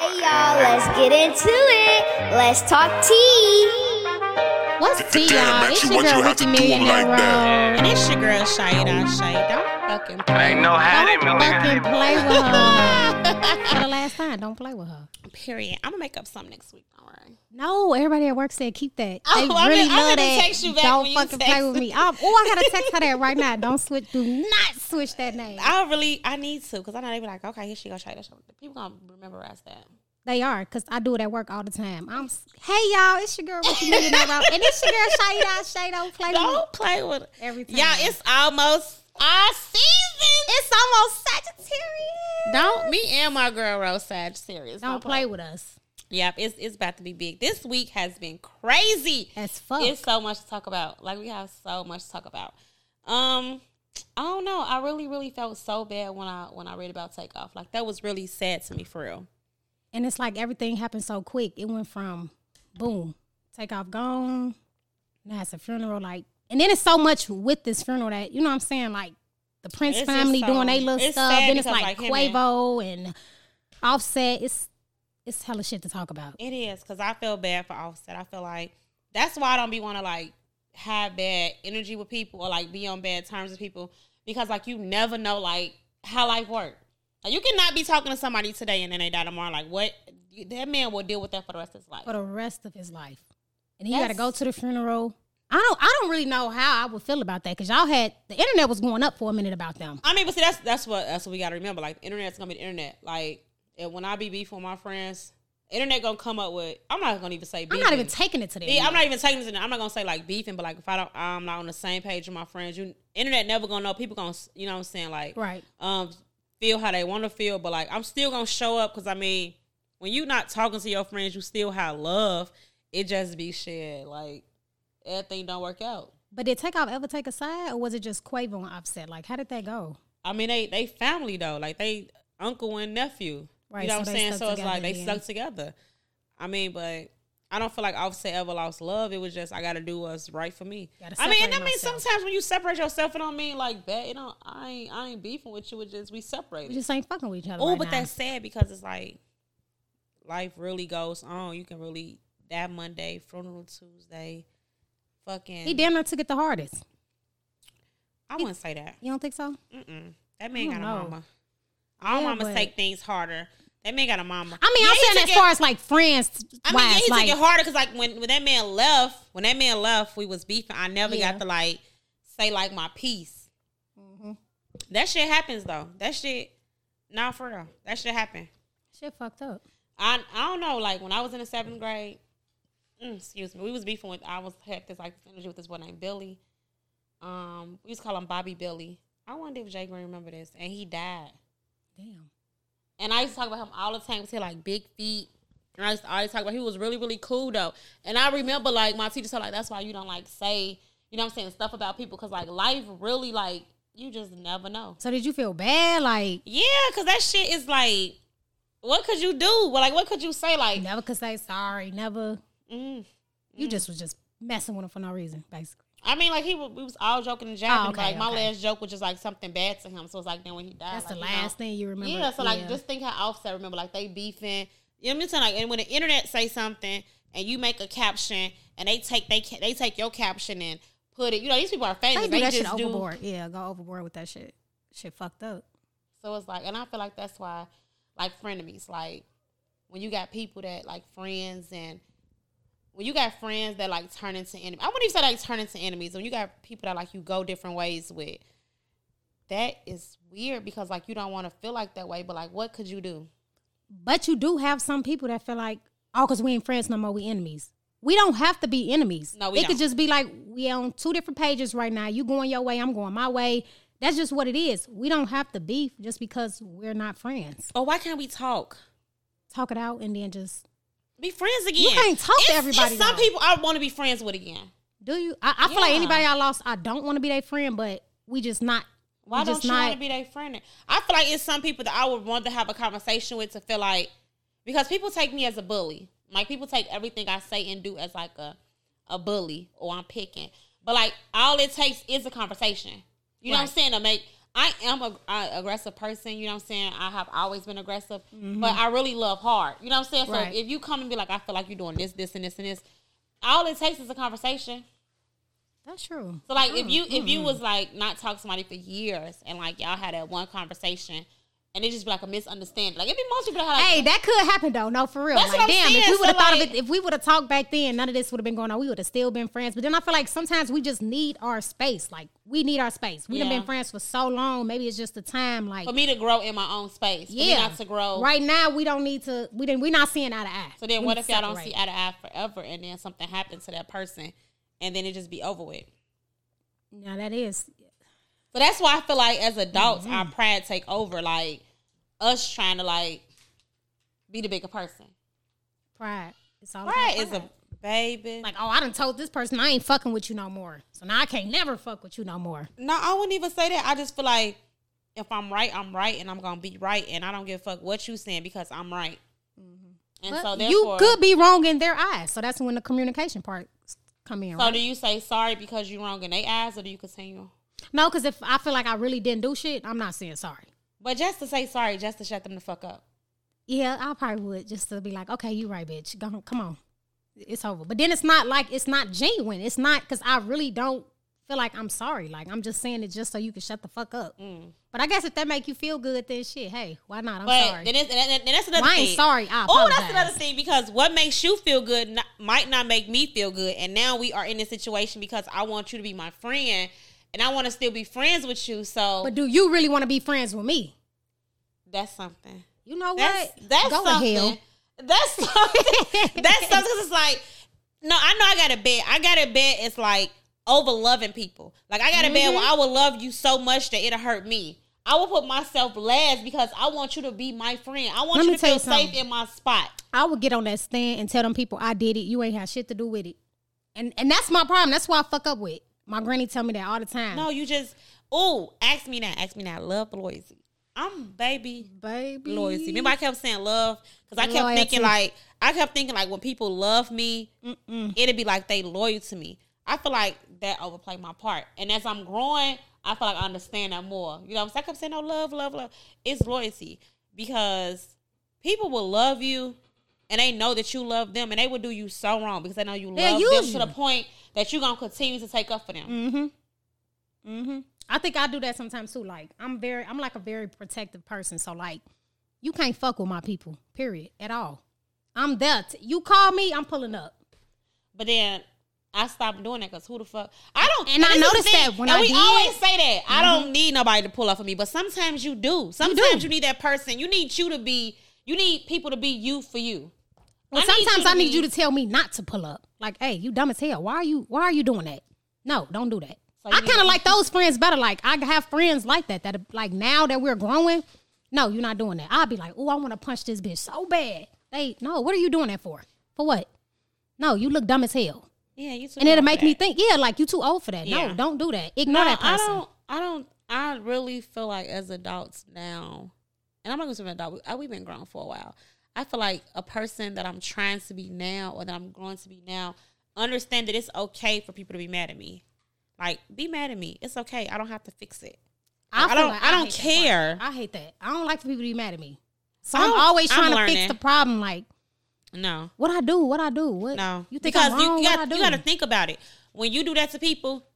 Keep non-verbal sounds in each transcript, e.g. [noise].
Hey y'all, let's get into it. Let's talk tea. What's tea, Damn, y'all? Max, It's you your want girl you have Ricky to do 'em Millionaire like And it's your girl Shade Shade. Don't fucking play. Ain't no hiding, Don't fucking play with her. [laughs] For the last time, don't play with her. Period. I'm gonna make up something next week. All right. No, everybody at work said keep that. Oh, They I'm really gonna- I'm love gonna that. text you back don't when you fucking play with me. Oh, oh, I gotta text her that right now. Don't switch. Do not switch that name. I really, I need to, cause I know they be like, okay, here she go, Shade. People gonna memorize that. They are, cause I do it at work all the time. I'm, hey y'all, it's your girl Millionaire and it's your girl Shayda. Shay don't play Don't play with everything. Yeah, it's almost our season. it's almost Sagittarius. Don't me and my girl Rose Sagittarius. Don't play with us. Yep, it's it's about to be big. This week has been crazy. As fuck. It's so much to talk about. Like we have so much to talk about. Um, I don't know. I really, really felt so bad when I when I read about Takeoff. Like that was really sad to me for real. And it's like everything happened so quick. It went from boom, Takeoff gone. Now it's a funeral. Like, and then it's so much with this funeral that you know what I'm saying. Like the Prince It's family so- doing their little stuff. Then it's like, like, him and- Quavo and Offset. It's it's hella shit to talk about. It is because I feel bad for Offset. I feel like that's why I don't be want to like have bad energy with people or like be on bad terms with people because like you never know like how life works. Like you cannot be talking to somebody today and then they die tomorrow. Like what? That man will deal with that for the rest of his life. for the rest of his life. And he got to go to the funeral. I don't. I don't really know how I would feel about that because y'all had the internet was going up for a minute about them. I mean, but see, that's that's what that's what we got to remember. Like, the internet's gonna be the internet. Like, if, when I be beefing with my friends, internet gonna come up with. I'm not gonna even say. Beefing. I'm not even taking it to the. Yeah, I'm not even taking it to this. I'm not gonna say like beefing, but like if I don't, I'm not on the same page with my friends. You, internet never gonna know. People gonna, you know, what I'm saying like, right. um, feel how they want to feel. But like, I'm still gonna show up because I mean, when you not talking to your friends, you still have love. It just be shit. Like, everything don't work out. But did Takeoff ever take a side, or was it just Quavo and Offset? Like, how did that go? I mean, they they family though, like they uncle and nephew. Right, You know so what I'm saying? So it's like they stuck together. I mean, but I don't feel like Offset ever lost love. It was just I got to do what's right for me. I mean, and I separate mean sometimes when you separate yourself, it don't mean like that. You know, I ain't I ain't beefing with you. It's just we separated. We just ain't fucking with each other. Oh, right but now. that's sad because it's like life really goes on. You can really that Monday, funeral Tuesday, fucking. he damn near took it the hardest. I wouldn't say that. You don't think so? Mm-mm. That man got a know. mama. All Yeah, mamas but- take things harder. That man got a mama. I mean, Yeah, I'm saying as it- far as like friends I mean, yeah, he like took it harder because like when when that man left, when that man left, we was beefing. I never Yeah. got to like say like my piece. Mhm. That shit happens though. That shit, nah, for real. That shit happen. shit fucked up. I I don't know. Like when I was in the seventh grade, excuse me, we was beefing with. I was had this like energy with this one named Billy. Um, we used to call him Bobby Billy. I wonder if Jay Green remember this, and he died. Damn. And I used to talk about him all the time he had like big feet. And I used to always talk about he was really, really cool though. And I remember like my teacher said like that's why you don't like say, you know what I'm saying, stuff about people because like life really like you just never know. So did you feel bad? Like Yeah, because that shit is like, what could you do? Well, like what could you say? Like, never could say sorry. Never. Mm. You just was just messing with him for no reason, basically. I mean, like he was, we was all joking and jabbing. Oh, okay, like my okay. last joke was just like something bad to him. So it's like then when he died, That's the like, you know, last thing you remember. Yeah, so like just think how Offset remember like they beefing. You know what I'm saying? Like, and when the internet say something and you make a caption and they take they they take your caption and put it. You know these people are famous. they They, do that just shit do. overboard. Yeah, go overboard with that shit. Shit fucked up. So it's like, and I feel like that's why, like frenemies, like when you got people that like friends and when you got friends that like turn into enemies. I wouldn't even say like turn into enemies. When you got people that like you go different ways with, that is weird because like you don't want to feel like that way. But like, what could you do? But you do have some people that feel like, oh, because we ain't friends no more, we enemies. We don't have to be enemies. No, we It could don't. just be like we on two different pages right now. You going your way, I'm going my way. That's just what it is. We don't have to beef just because we're not friends. Oh, why can't we talk? Talk it out and then just Be friends again. You can't talk to everybody, it's some people I want to be friends with again. do you. I, I feel like anybody I lost, I don't want to be their friend, but we just not. Why don't you not, want to be their friend? I feel like it's some people that I would want to have a conversation with to feel like because people take me as a bully. Like people take everything I say and do as like a a bully or I'm picking. But like all it takes is a conversation. You know what I'm saying? To make I am a, a aggressive person. You know what I'm saying? I have always been aggressive, Mm-hmm. but I really love hard. You know what I'm saying? Right. So if you come and be like, I feel like you're doing this, this, and this, and this, all it takes is a conversation. That's true. So like, if you if Mm-hmm. you was like not talk to somebody for years and like y'all had that one conversation. And it just be like a misunderstanding. Like it be most people that like, Hey, that could happen though. No, for real. That's like, damn, if we would have So, thought like- of it, if we would have talked back then, none of this would have been going on. We would have still been friends. But then I feel like sometimes we just need our space. Like we need our space. We've Yeah. been friends for so long. Maybe it's just the time. Like for me to grow in my own space. For me yeah, not to grow. Right now, we don't need to. We didn't. We're not seeing eye to eye. So then We what if y'all don't see eye to eye forever and then something happens to that person and then it just be over with? Now that is. So that's why I feel like as adults, our Mm-hmm. pride take over, like us trying to like be the bigger person. Pride. It's all Pride about is a baby. like, oh, I done told this person I ain't fucking with you no more. So now I can't never fuck with you no more. no, I wouldn't even say that. I just feel like if I'm right, I'm right, and I'm gonna be right, and I don't give a fuck what you saying because I'm right. And But so you could be wrong in their eyes. So that's when the communication part come in. So right? do you say sorry because you're wrong in their eyes, or do you continue? No, because if I feel like I really didn't do shit, I'm not saying sorry. But just to say sorry, just to shut them the fuck up. Yeah, I probably would just to be like, okay, you right, bitch. Go on, come on, it's over. But then it's not like it's not genuine. It's not because I really don't feel like I'm sorry. Like I'm just saying it just so you can shut the fuck up. But I guess if that make you feel good, then shit, hey, why not? I'm Mm. But sorry. then, it's, then, then that's another Well, I thing. ain't sorry. Oh, that's another thing because what makes you feel good not, might not make me feel good. And now we are in this situation because I want you to be my friend and I want to still be friends with you. So But do you really want to be friends with me? that's something. You know what? that's Go to something. hell. That's [laughs] something. that's something. it's like, no, I know I got a bet. I got a bet. It's like over loving people. Like I got a bet Mm-hmm. where I will love you so much that it'll hurt me. I will put myself last because I want you to be my friend. I want Let you to feel you safe in my spot. I would get on that stand and tell them people I did it. You ain't had shit to do with it. And and that's my problem. That's why I fuck up with. My granny tell me that all the time. No, you just oh, ask me that. Ask me that. Love loyalty. I'm baby baby. loyalty. Remember, I kept saying love because I kept Loyalty. thinking like I kept thinking like when people love me, it'd be like they loyal to me. I feel like that overplayed my part, and as I'm growing, I feel like I understand that more. You know, saying? I kept saying no love, love, love. It's loyalty because people will love you. And they know that you love them, and they will do you so wrong because they know you love them use to the point that you're gonna continue to take up for them. Mm-hmm. Mm-hmm. I think I do that sometimes too. Like I'm very, I'm like a very protective person. So like, you can't fuck with my people. Period. At all. I'm there. T- you call me, I'm pulling up. But then I stopped doing that because who the fuck? I don't. And I noticed that when and I we did- Mm-hmm. always say that I don't need nobody to pull up for me, but sometimes you do. Sometimes you, need that person. You need you to be. You need people to be you for you. Well, I sometimes to I need be- you to tell me not to pull up. Like, hey, you dumb as hell. Why are you? Why are you doing that? No, don't do that. So I kind of like those friends better. Like I have friends like that. That are, like now that we're growing, no, you're not doing that. I'll be like, oh, I want to punch this bitch so bad. They no, what are you doing that for? For what? No, you look dumb as hell. Yeah, you. And it'll make me think, yeah, like you too old for that. Yeah. No, don't do that. Ignore No, that I don't. I don't. I really feel like as adults now, and I'm not going to say adult. we- uh, We've been grown for a while. I feel like a person that I'm trying to be now, or that I'm going to be now, understand that it's okay for people to be mad at me. Like, be mad at me. It's okay. I don't have to fix it. I feel don't- I don't care. I hate that. I don't like for people to be mad at me. So I I'm don't- always I'm trying to learning. fix the problem. Like, No, what I do? What I do? What? no. You think because I'm wrong? you got I you got to think about it. When you do that to people,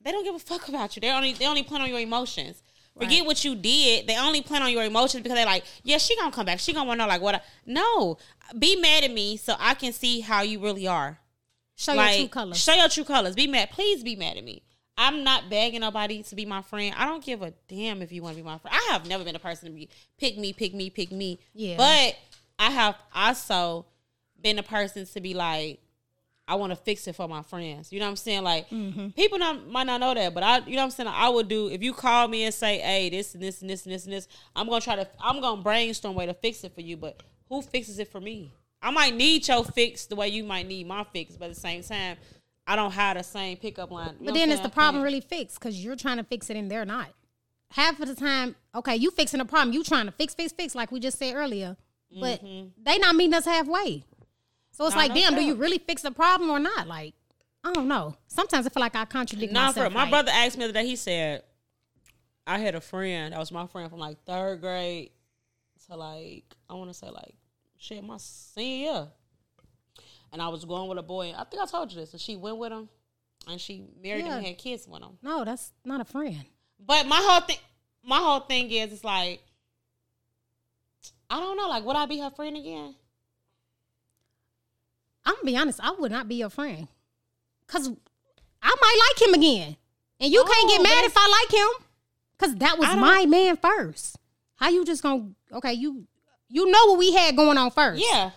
they don't give a fuck about you. They only they only plan on your emotions. Forget Right. what you did. They only plan on your emotions because they're like, yeah, she gonna come back. She gonna want to know like what? I, no, be mad at me so I can see how you really are. Show like, your true colors. Show your true colors. Be mad. Please be mad at me. I'm not begging nobody to be my friend. I don't give a damn if you want to be my friend. I have never been a person to be pick me, pick me, pick me. Yeah. But I have also been a person to be like, I want to fix it for my friends. You know what I'm saying? Like Mm-hmm. people not, might not know that, but I, you know what I'm saying. I would do if you call me and say, "Hey, this and this and this and this and this," I'm gonna try to, I'm gonna brainstorm way to fix it for you. But who fixes it for me? I might need your fix the way you might need my fix, but at the same time, I don't have the same pickup line. You But then is the problem really fixed? Because you're trying to fix it and they're not. Half of the time, okay, you fixing the problem. You trying to fix, fix, fix, like we just said earlier. But they not meeting us halfway. So it's like, damn, do you really fix the problem or not? Like, I don't know. Sometimes I feel like I contradict Nah, myself. for my like, brother asked me the other day. He said, I had a friend that was my friend from like third grade to like I want to say like shit my senior year, and I was going with a boy. I think I told you this, and she went with him, and she married him and had kids with him. No, that's not a friend. But my whole thing, my whole thing is, it's like I don't know. Like, would I be her friend again? Gonna be honest. I would not be your friend, cause I might like him again, and you can't get mad if I like him, cause that was my man first. How you just gonna okay? You you know what we had going on first, Yeah.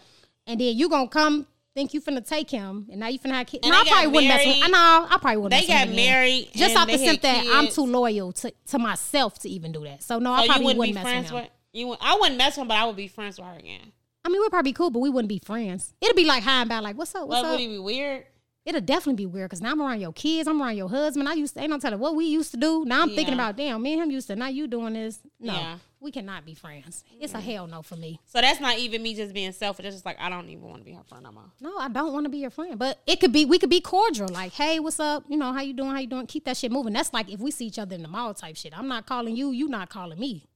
and then you gonna come think you finna take him, and now you finna have kids. And No, I probably wouldn't mess with. I know I probably wouldn't. They mess got married just off the simple that I'm too loyal to, to myself to even do that. So no, I probably wouldn't, wouldn't, be mess friends with him. with. You, I wouldn't mess with him, but I would be friends with her again. I mean, we'd probably be cool, but we wouldn't be friends. It'd be like high and bad, like, what's up? What's But up? would it be weird? It'll definitely be weird because now I'm around your kids, I'm around your husband. I used to ain't no telling what we used to do. Now I'm thinking about damn, me and him used to. Now you doing this? No, Yeah. we cannot be friends. It's a hell no for me. So that's not even me just being selfish. It's just like I don't even want to be her friend no more. No, I don't want to be your friend. But it could be we could be cordial, like, hey, what's up? You know, how you doing? How you doing? Keep that shit moving. That's like if we see each other in the mall type shit. I'm not calling you, you not calling me.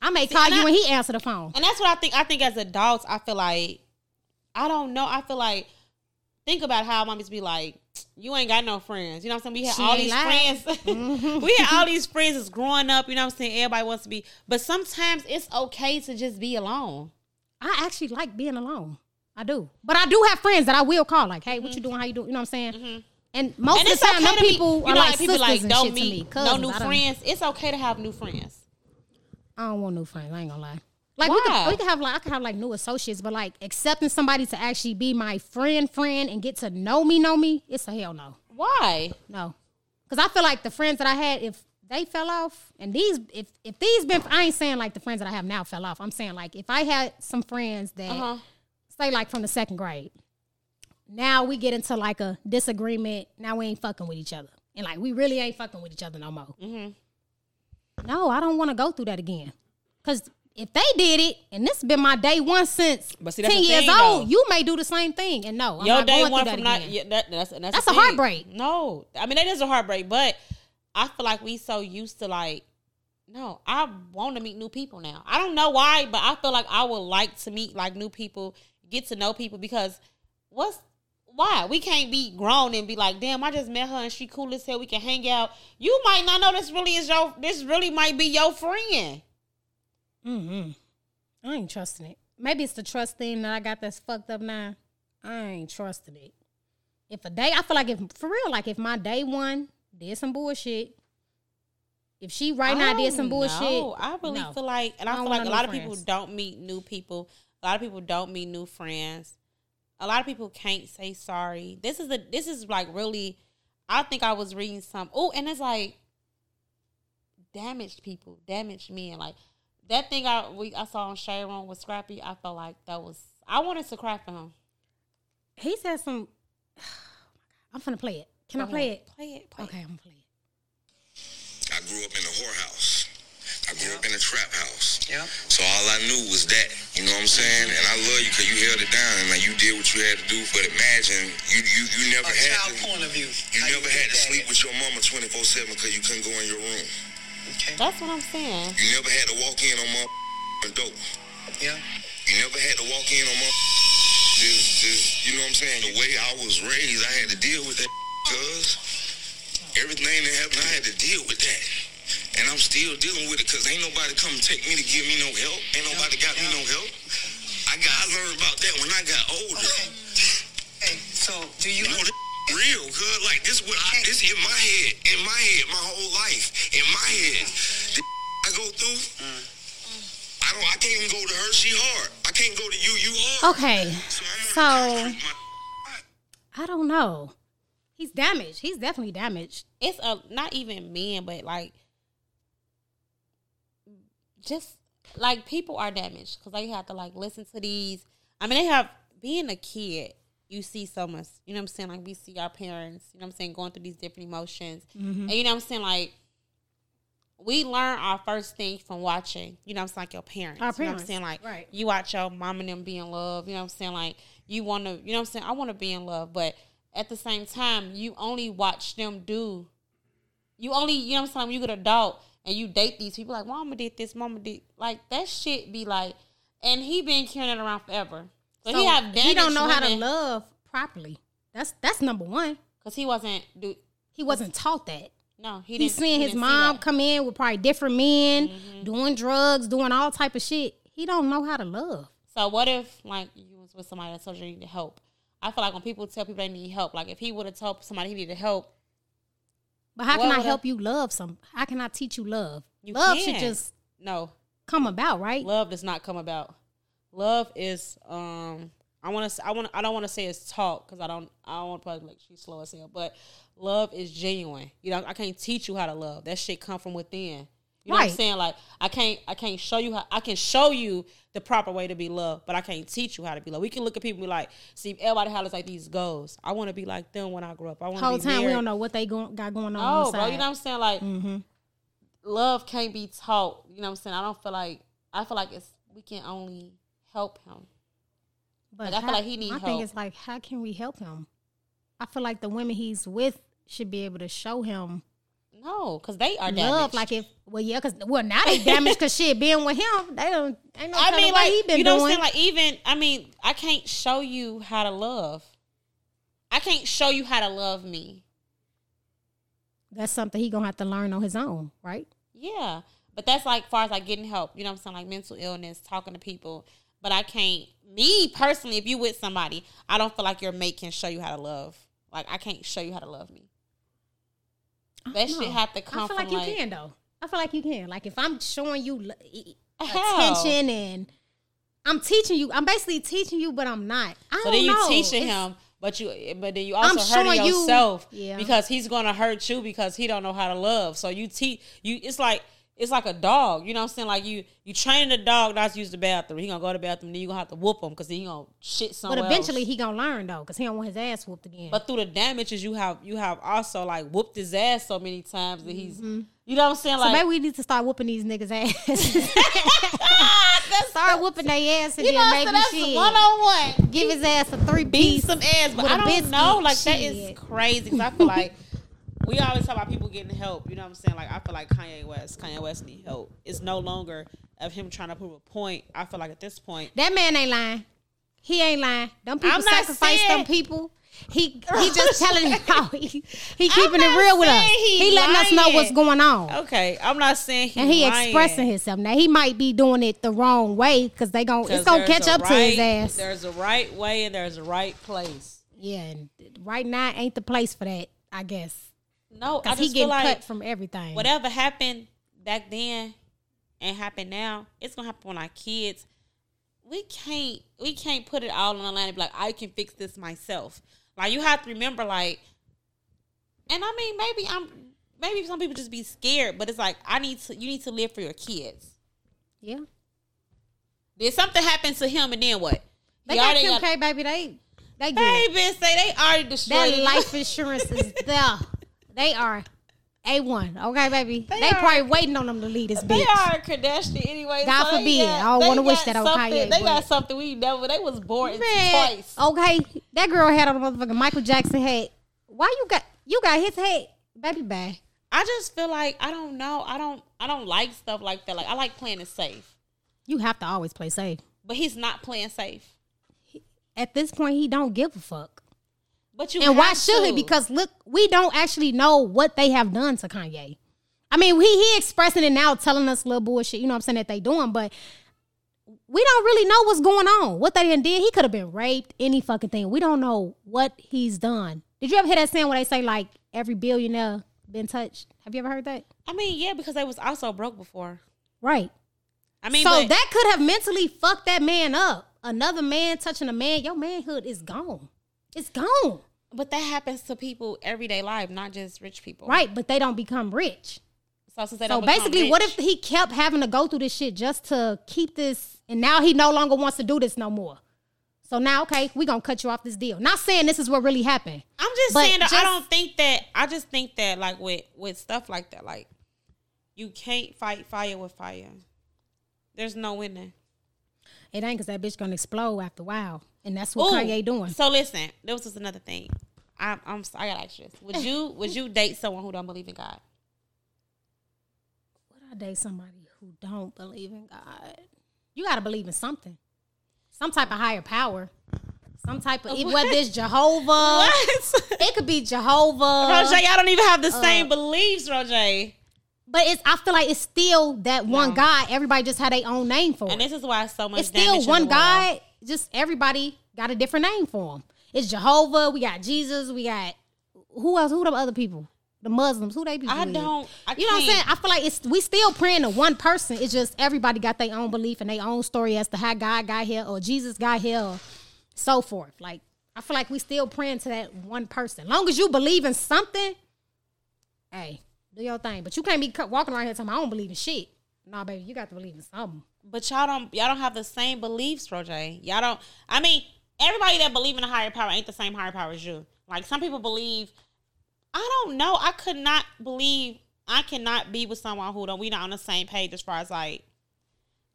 I may call you I- when he answer the phone. And that's what I think. I think as adults, I feel like I don't know. I feel like think about how mom used to be like, you ain't got no friends. You know what I'm saying? We had She all these friends. [laughs] we had all these friends as growing up. You know what I'm saying? Everybody wants to be, but sometimes it's okay to just be alone. I actually like being alone. I do. But I do have friends that I will call, like, hey, what Mm-hmm. you doing? How you doing? You know what I'm saying? And most and of the time, okay them to be- people you are know, like people sisters and don't shit to me. meet no new friends. It's okay to have new friends. I don't want new friends. I ain't gonna lie. Like we Why? could, we could have like I could have like new associates, but like accepting somebody to actually be my friend, friend, and get to know me, know me, it's a hell no, Why? no. Because I feel like the friends that I had, if they fell off, and these, if if these been, I ain't saying like the friends that I have now fell off. I'm saying like if I had some friends that Uh-huh. say like from the second grade, now we get into like a disagreement. Now we ain't fucking with each other, and like we really ain't fucking with each other no more. Mm-hmm. No, I don't want to go through that again. Cause if they did it, and this has been my day one since But see, that's ten years thing, old, though. you may do the same thing. And no, I'm Your not day going one through from that not. Yeah, that, that's that's, That's a thing. heartbreak. No, I mean that is a heartbreak, but I feel like we so used to like. No, I want to meet new people now. I don't know why, but I feel like I would like to meet like new people, get to know people because what's why we can't be grown and be like, damn, I just met her and she cool as hell. We can hang out. You might not know this really is your. This really might be your friend. Mm-hmm. I ain't trusting it. Maybe it's the trust thing that I got that's fucked up now. I ain't trusting it. If a day, I feel like if for real, like if my day one did some bullshit, if she right now did some bullshit, No, I really no. feel like, and I I, feel like a lot of people don't meet new people. A lot of people don't meet new friends. A lot of people can't say sorry. This is the this is like really. I think I was reading some. Oh, and it's like damaged people, damaged men. Like that thing I we I saw on Sharon Room with Scrappy. I felt like that was. I wanted to cry for him. he said some. [sighs] I'm finna play it. Can I play ahead. it? Play it. Play Okay, I'm gonna play it. I grew up in a whorehouse. I grew up in a trap house. Yeah. So all I knew was that. You know what I'm saying? And I love you because you held it down and like you did what you had to do. But imagine you you you never A had child to, point of view. you never you had to sleep it. with your mama 24 seven because you couldn't go in your room. Okay. That's what I'm saying. You never had to walk in on my dope. Yeah. You never had to walk in on my just just you know what I'm saying? The way I was raised, I had to deal with that cuz everything that happened, I had to deal with that. And I'm still dealing with it because ain't nobody come and take me to give me no help. Ain't nobody got me no help. I got I learned about that when I got older. Okay. Hey, so do you? You know, real, good? like this what I this in my head, in my head, my whole life, in my head. The [laughs] I go through, mm. I don't I can't even go to her, she hard. I can't go to you, you hard. Okay, So I'm so I don't know. He's damaged. He's definitely damaged. it's a not even men, but like just like people are damaged because they have to like listen to these. I mean, they have being a kid. You see so much, you know what I'm saying? Like we see our parents, you know what I'm saying, going through these different emotions, mm-hmm. and you know what I'm saying. Like we learn our first thing from watching, you know what I'm saying, like your parents. Our You know what I'm saying? Like right. you watch your mom and them be in love, you know what I'm saying? Like you want to, you know what I'm saying? I want to be in love, but at the same time, you only watch them do you only, you know what I'm saying, when you get adult and you date these people like mama did this, mama did like that shit be like and he been carrying it around forever. So, he have he don't know how to love properly. That's that's number one. Cause he wasn't do He wasn't taught that. no, he He's seeing he his see mom that. come in with probably different men, Mm-hmm. doing drugs, doing all type of shit. He don't know how to love. So what if like you was with somebody that told you you needed help? I feel like when people tell people they need help, like if he would have told somebody he needed help, But how can I help you love some? How can I teach you love? you love should just no. come about, right? Love does not come about. Love is um I want to I want I don't want to say it's talk because I don't I don't want to probably like she's slow as hell, but love is genuine. You know, I can't teach you how to love. That shit come from within. You know what I'm saying? Like I can't I can't show you how I can show you the proper way to be loved, but I can't teach you how to be loved. We can look at people and be like, see, everybody hollers like these goals. I want to be like them when I grow up. I want to Whole time we don't know what they go- got going on. Oh, on bro, you know what I'm saying? Like, Mm-hmm. love can't be taught. You know what I'm saying? I don't feel like I feel like it's we can only help him. But Like, I feel like he need My thing help. is like, how can we help him? I feel like the women he's with should be able to show him No, because they are damaged. love. Like if, well, yeah, because well now they damaged because shit being with him, they don't ain't no I mean, like he been you know doing. what I'm saying? Like even I mean, I can't show you how to love. I can't show you how to love me. That's something he gonna have to learn on his own, right? Yeah, but that's like far as like getting help. You know what I'm saying? Like mental illness, talking to people. But I can't. Me personally, if you with somebody, I don't feel like your mate can show you how to love. Like I can't show you how to love me. That shit have to come. I feel like you like can though. I feel like you can. Like if I'm showing you attention and I'm teaching you, I'm basically teaching you, but I'm not. I So then you know. teaching It's- him, but you eh, but then you I'm also hurting showing you- yourself Yeah. because he's gonna hurt you because he don't know how to love. So you teach you. It's like it's like a dog. You know what I'm saying? Like you you train the dog not to use the bathroom. He gonna go to the bathroom. Then you gonna have to whoop him because he gonna shit somewhere. But eventually else. he gonna learn though, because he don't want his ass whooped again. But through the damages you have, you have also like whooped his ass so many times that he's. You know what I'm saying? Mm-hmm. so Like maybe we need to start whooping these niggas' [laughs] [laughs] ass. start whooping their ass and You know, then so maybe that's shit. one on one. Give his ass a three beat piece. some ass, but I don't know. Like that is crazy. Cause I feel like [laughs] we always talk about people getting help. You know what I'm saying? Like I feel like Kanye West, Kanye West need help. It's no longer of him trying to prove a point. I feel like at this point, That man ain't lying. He ain't lying. Them people I'm sacrifice saying- them people. He he [laughs] just telling how he, he keeping it real with us. he He letting us know what's going on. okay, I'm not saying he and he lying. expressing himself. Now he might be doing it the wrong way because they gon' 'Cause it's gonna catch up to his ass. There's a right way and there's a right place. Yeah, and right now ain't the place for that. I guess No, I because he feel getting like cut from everything. whatever happened back then and happened now, it's gonna happen on our kids. We can't we can't put it all on the line and be like, I can fix this myself. Like you have to remember, like, and I mean, maybe I'm maybe some people just be scared, but it's like I need to you need to live for your kids. Yeah, Did something happen to him and then what? they He got Kim K, baby. They they good. Baby, say they already destroyed That life insurance is [laughs] there. They are a one. Okay, baby. They, They are- probably waiting on them to lead this bitch. They are a Kardashian anyway. God so forbid. got- I don't wanna wish that on Kanye, They but- got something we never. They was born Man, twice. okay, that girl had on a motherfucking Michael Jackson hat. Why you got you got his hat, baby? Bye. I just feel like I don't know. I don't. I don't like stuff like that. Like I like playing it safe, You have to always play safe. but he's not playing safe. At this point, he don't give a fuck. But you And why should he? Because look, we don't actually know what they have done to Kanye. I mean, he he expressing it now, telling us little bullshit. You know what I'm saying that they doing, but we don't really know what's going on. What they done did, he could have been raped, any fucking thing. We don't know what he's done. Did you ever hear that saying where they say like every billionaire been touched? Have you ever heard that? I mean, yeah, because they was also broke before. Right. I mean, so but, that could have mentally fucked that man up. Another man touching a man, your manhood is gone. It's gone. But that happens to people everyday life, not just rich people. Right, but they don't become rich. So So basically, what if he kept having to go through this shit just to keep this, and now he no longer wants to do this no more? So now, okay, we gonna cut you off this deal. Not saying this is what really happened. I'm just saying that I don't think that I just think that like with with stuff like that, like you can't fight fire with fire. There's no winning. It ain't because that bitch gonna explode after a while, and that's what Ooh, Kanye doing. So listen, there was just another thing. I'm, I'm I gotta ask you this. Would you [laughs] would you date someone who don't believe in God? Would I date somebody who don't believe in God. You gotta believe in something, some type of higher power, some type of whether it's Jehovah. What? It could be Jehovah. Roger, y'all don't even have the Uh, same beliefs, Roger. But it's I feel like it's still that one No. God. Everybody just had their own name for it. And this is why so much It's still one. God. Just everybody got a different name for him. It's Jehovah. We got Jesus. We got who else? Who the other people? The Muslims. Who they people? I don't. I You know what I'm saying? I feel like it's we still praying to one person. It's just everybody got their own belief and their own story as to how God got here or Jesus got here or so forth. Like I feel like we still praying to that one person. Long as you believe in something, hey, do your thing. But you can't be walking around here telling I don't believe in shit. Nah, baby, you got to believe in something. But y'all don't. Y'all don't have the same beliefs, Roger. Y'all don't. I mean, everybody that believe in a higher power ain't the same higher power as you. Like some people believe. I don't know. I could not believe. I cannot be with someone who don't. We not on the same page as far as like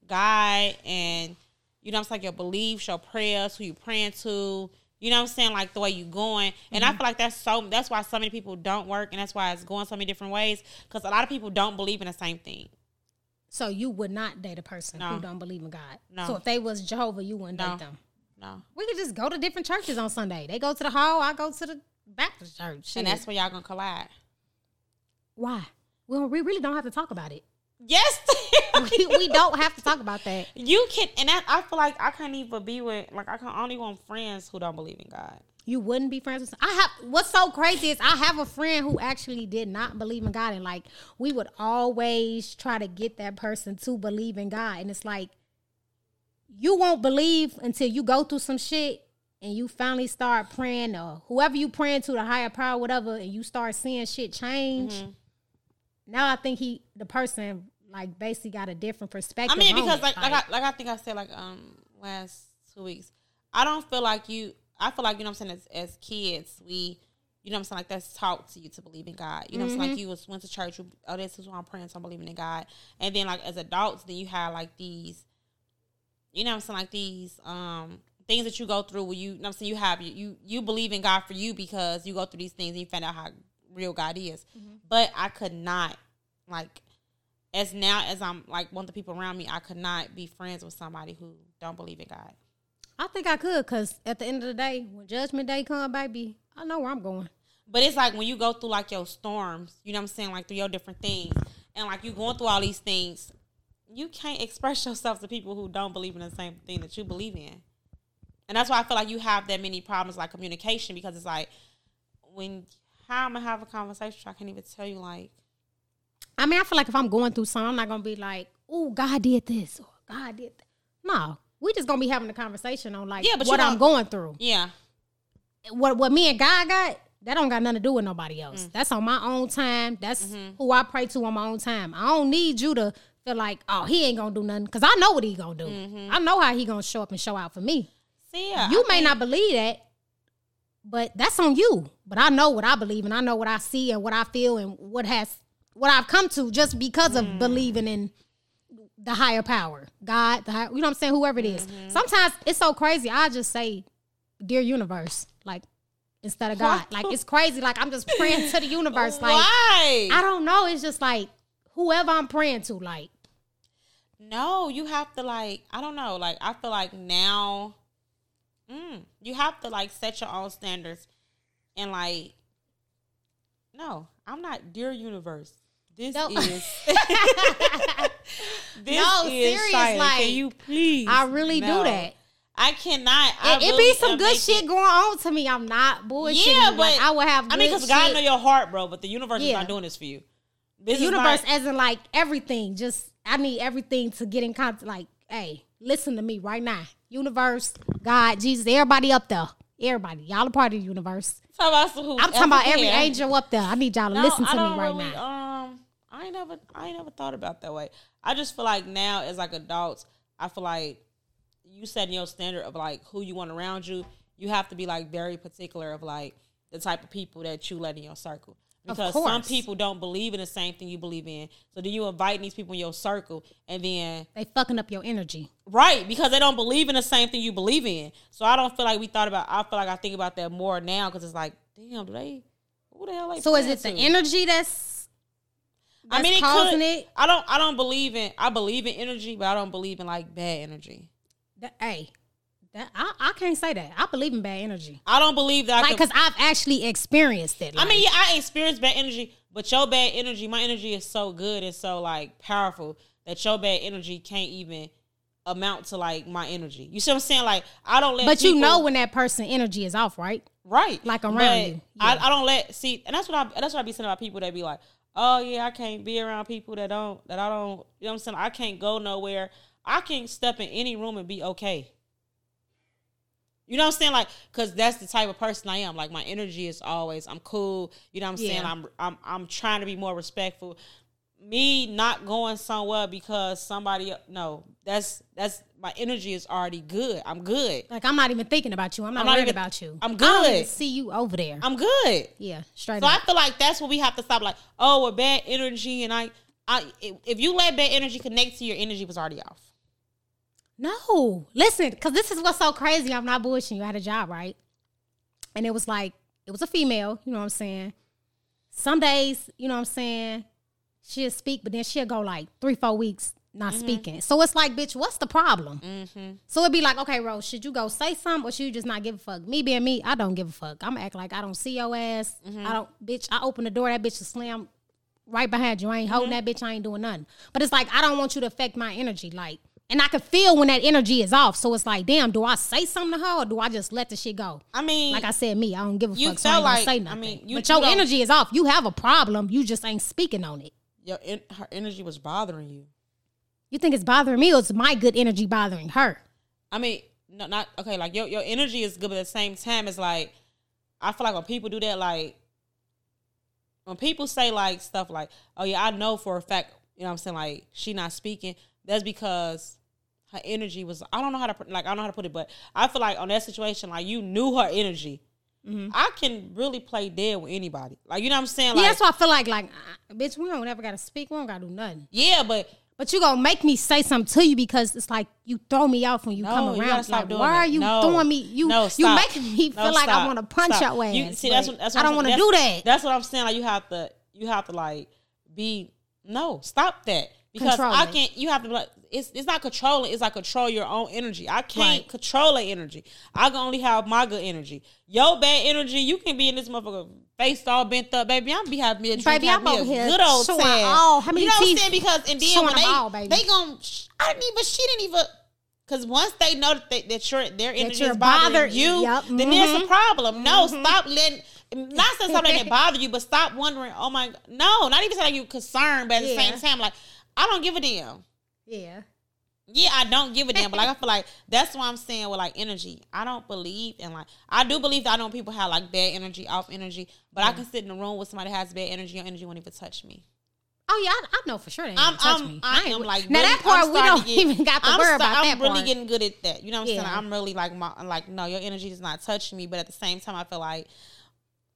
God and you know I'm saying. Your beliefs, your prayers, who you praying to. You know what I'm saying? Like the way you going. And I mm-hmm. feel like that's so. That's why so many people don't work, and that's why it's going so many different ways. Because a lot of people don't believe in the same thing. So you would not date a person No. who don't believe in God. No. So if they was Jehovah, you wouldn't No. date them. No. We could just go to different churches on Sunday. They go to the hall, I go to the Baptist church. And that's where y'all gonna collide. why. Well, we really don't have to talk about it. Yes, [laughs] we, we don't have to talk about that. you can, and that I feel like I can't even be with like I can only want friends who don't believe in God. You wouldn't be friends with. I have. What's so crazy is I have a friend who actually did not believe in God, and like we would always try to get that person to believe in God, and it's like you won't believe until you go through some shit and you finally start praying, or whoever you praying to, the higher power, whatever, and you start seeing shit change. Mm-hmm. Now I think he, the person, like basically got a different perspective. I mean, because it. like like I, like I think I said like um last two weeks, I don't feel like you. I feel like you know what I'm saying. As, as kids, we. You know what I'm saying? Like that's taught to you to believe in God. You know what I'm saying? Like you was went to church. You, oh, this is why I'm praying. So I'm believing in God. And then like as adults, then you have like these you know what I'm saying, like these um things that you go through where you, you know what I'm saying, you have you you you believe in God for you because you go through these things and you find out how real God is. But I could not like as now as I'm like one of the people around me, I could not be friends with somebody who don't believe in God. I think I could, cause at the end of the day, when Judgment Day come, baby, I know where I'm going. But it's like when you go through like your storms, you know what I'm saying, like through your different things, and like you going through all these things, you can't express yourself to people who don't believe in the same thing that you believe in. And that's why I feel like you have that many problems like communication because it's like when how I'm gonna have a conversation, I can't even tell you like I mean, I feel like if I'm going through something, I'm not gonna be like, "Oh, God did this," or "God did that." No, we just gonna be having a conversation on like Yeah, but what I'm going through. yeah. What what me and God got, that don't got nothing to do with nobody Mm. else. That's on my own time. That's Mm-hmm. who I pray to on my own time. I don't need you to feel like, oh, he ain't gonna do nothing, cause I know what he gonna do. Mm-hmm. I know how he gonna show up and show out for me. See yeah. you I may not believe that, but that's on you. But I know what I believe and I know what I see and what I feel and what has what I've come to just because of believing in the higher power, God, the you know what I'm saying, whoever it is. Sometimes it's so crazy. I just say, "Dear universe," like instead of God. Like it's crazy. Like I'm just praying to the [laughs] universe. Like Why? I don't know. It's just like whoever I'm praying to. Like No, you have to like I don't know, like I feel like now mm, you have to like set your own standards and like no, I'm not dear universe. This No. is [laughs] [laughs] this No, is serious, like, Can you please? I really do that. I cannot. I It, it really be some good shit going on to me. I'm not bullshitting. Yeah, Like, but I would have. I mean, because God know your heart, bro. But the universe is not doing this for you. This the universe, not- as in like everything. Just I need everything to get in contact. Like, hey, listen to me right now. Universe, God, Jesus, everybody up there. Everybody, y'all a part of the universe. Talk about some who- I'm talking about every angel up there. I need y'all to No, listen to me right really, now. Um, I ain't never, I ain't never thought about that way. I just feel like now, as like adults, I feel like you setting your standard of like who you want around you. You have to be like very particular of like the type of people that you let in your circle. Because some people don't believe in the same thing you believe in. So then you invite these people in your circle and then They fucking up your energy. Right, because they don't believe in the same thing you believe in. So I don't feel like we thought about. I feel like I think about that more now because it's like, damn, do they? Who the hell? They So is it the energy that's I mean, it causing could, it. I don't. I don't believe in. I believe in energy, but I don't believe in like bad energy. That, hey, that I, I can't say that. I believe in bad energy. I don't believe that. I Like, could, cause I've actually experienced it. I mean, yeah, I experienced bad energy, but your bad energy, my energy is so good and so like powerful that your bad energy can't even amount to like my energy. You see what I'm saying? Like I don't let. but you know when that person energy is off, right? right? like around But you. I, I don't let see, and that's what I that's what I be saying about people that be like, oh yeah, I can't be around people that don't that I don't. You know what I'm saying? I can't go nowhere. I can't step in any room and be okay. You know what I'm saying? Like, cause that's the type of person I am. Like, my energy is always, I'm cool. You know what I'm saying? I'm, I'm, I'm trying to be more respectful. Me not going somewhere because somebody, no, that's that's my energy is already good. I'm good. Like I'm not even thinking about you. I'm not, I'm not worried even- about you. I'm I don't even good. see you over there. I'm good. yeah, straight So I feel like that's what we have to stop. Like, oh, a bad energy, and I, I, if you let bad energy connect to your energy, was already off. No, listen, because this is what's so crazy. I'm not bullshitting you. I had a job, right? And it was like, it was a female, you know what I'm saying? Some days, you know what I'm saying, she'll speak, but then she'll go like three, four weeks not mm-hmm. speaking. So it's like, bitch, what's the problem? Mm-hmm. So it'd be like, okay, Rose, should you go say something or should you just not give a fuck? Me being me, I don't give a fuck. I'm act like I don't see your ass. Mm-hmm. I don't, bitch, I open the door, that bitch will slam right behind you. I ain't holding that bitch. I ain't doing nothing. But it's like I don't want you to affect my energy. Like, and I can feel when that energy is off. So it's like, damn, do I say something to her or do I just let the shit go? I mean, Like I said, me, I don't give a You fuck. So I felt ain't gonna like- say I mean, you- but your don't- energy is off. You have a problem. You just ain't speaking on it. Your en- her energy was bothering you. You think it's bothering me or it's my good energy bothering her? I mean, no, not okay. Like your your energy is good, but at the same time, it's like I feel like when people do that, like when people say like stuff like, "Oh yeah, I know for a fact," you know, what I'm saying like she not speaking. That's because her energy was. I don't know how to like I don't know how to put it, but I feel like on that situation, like you knew her energy. I can really play dead with anybody. Like you know what I'm saying? Like yeah, that's why I feel like, like, uh, bitch, we don't ever gotta speak. We don't gotta do nothing. yeah, but But you gonna make me say something to you because it's like you throw me off when you No, come you around. gotta stop like, doing why that. are you No. throwing me? You No, you making me feel No, like I want to punch Stop. your ass. You, see, that's what, that's what I don't want to do that. That's what I'm saying. Like you have to, you have to like be no, stop that because I can't. You have to. Like, it's it's not controlling. It's like control your own energy. I can't Right. control that energy. I can only have my good energy. Your bad energy, you can be in this motherfucker face all bent up, baby. I'm be having me a drink, Baby, I'm over here good old time. all- how many you know what I'm saying? Because and then when they all, baby. they gon' I didn't even she didn't even. Cause once they know that, they, that your their energy you're is bothering bothered- you, Yep, then there's a mhm. problem. No, stop letting. Not saying something that [laughs] bother you, but stop wondering. Oh my, no, not even saying you concerned, but at the Yeah. same time, like I don't give a damn. yeah. Yeah, I don't give a damn, but like I feel like that's why I'm saying with like energy. I don't believe in like I do believe that I know people have like bad energy, off energy, but I can sit in a room with somebody that has bad energy. Your energy won't even touch me. Oh yeah, I, I know for sure they ain't I'm, touch I'm, me. I ain't am like now really- that part we don't get- even got to I'm worry sta- about I'm that really part. getting good at that. You know what I'm saying? I'm really like my like no, your energy does not touch me, but at the same time, I feel like,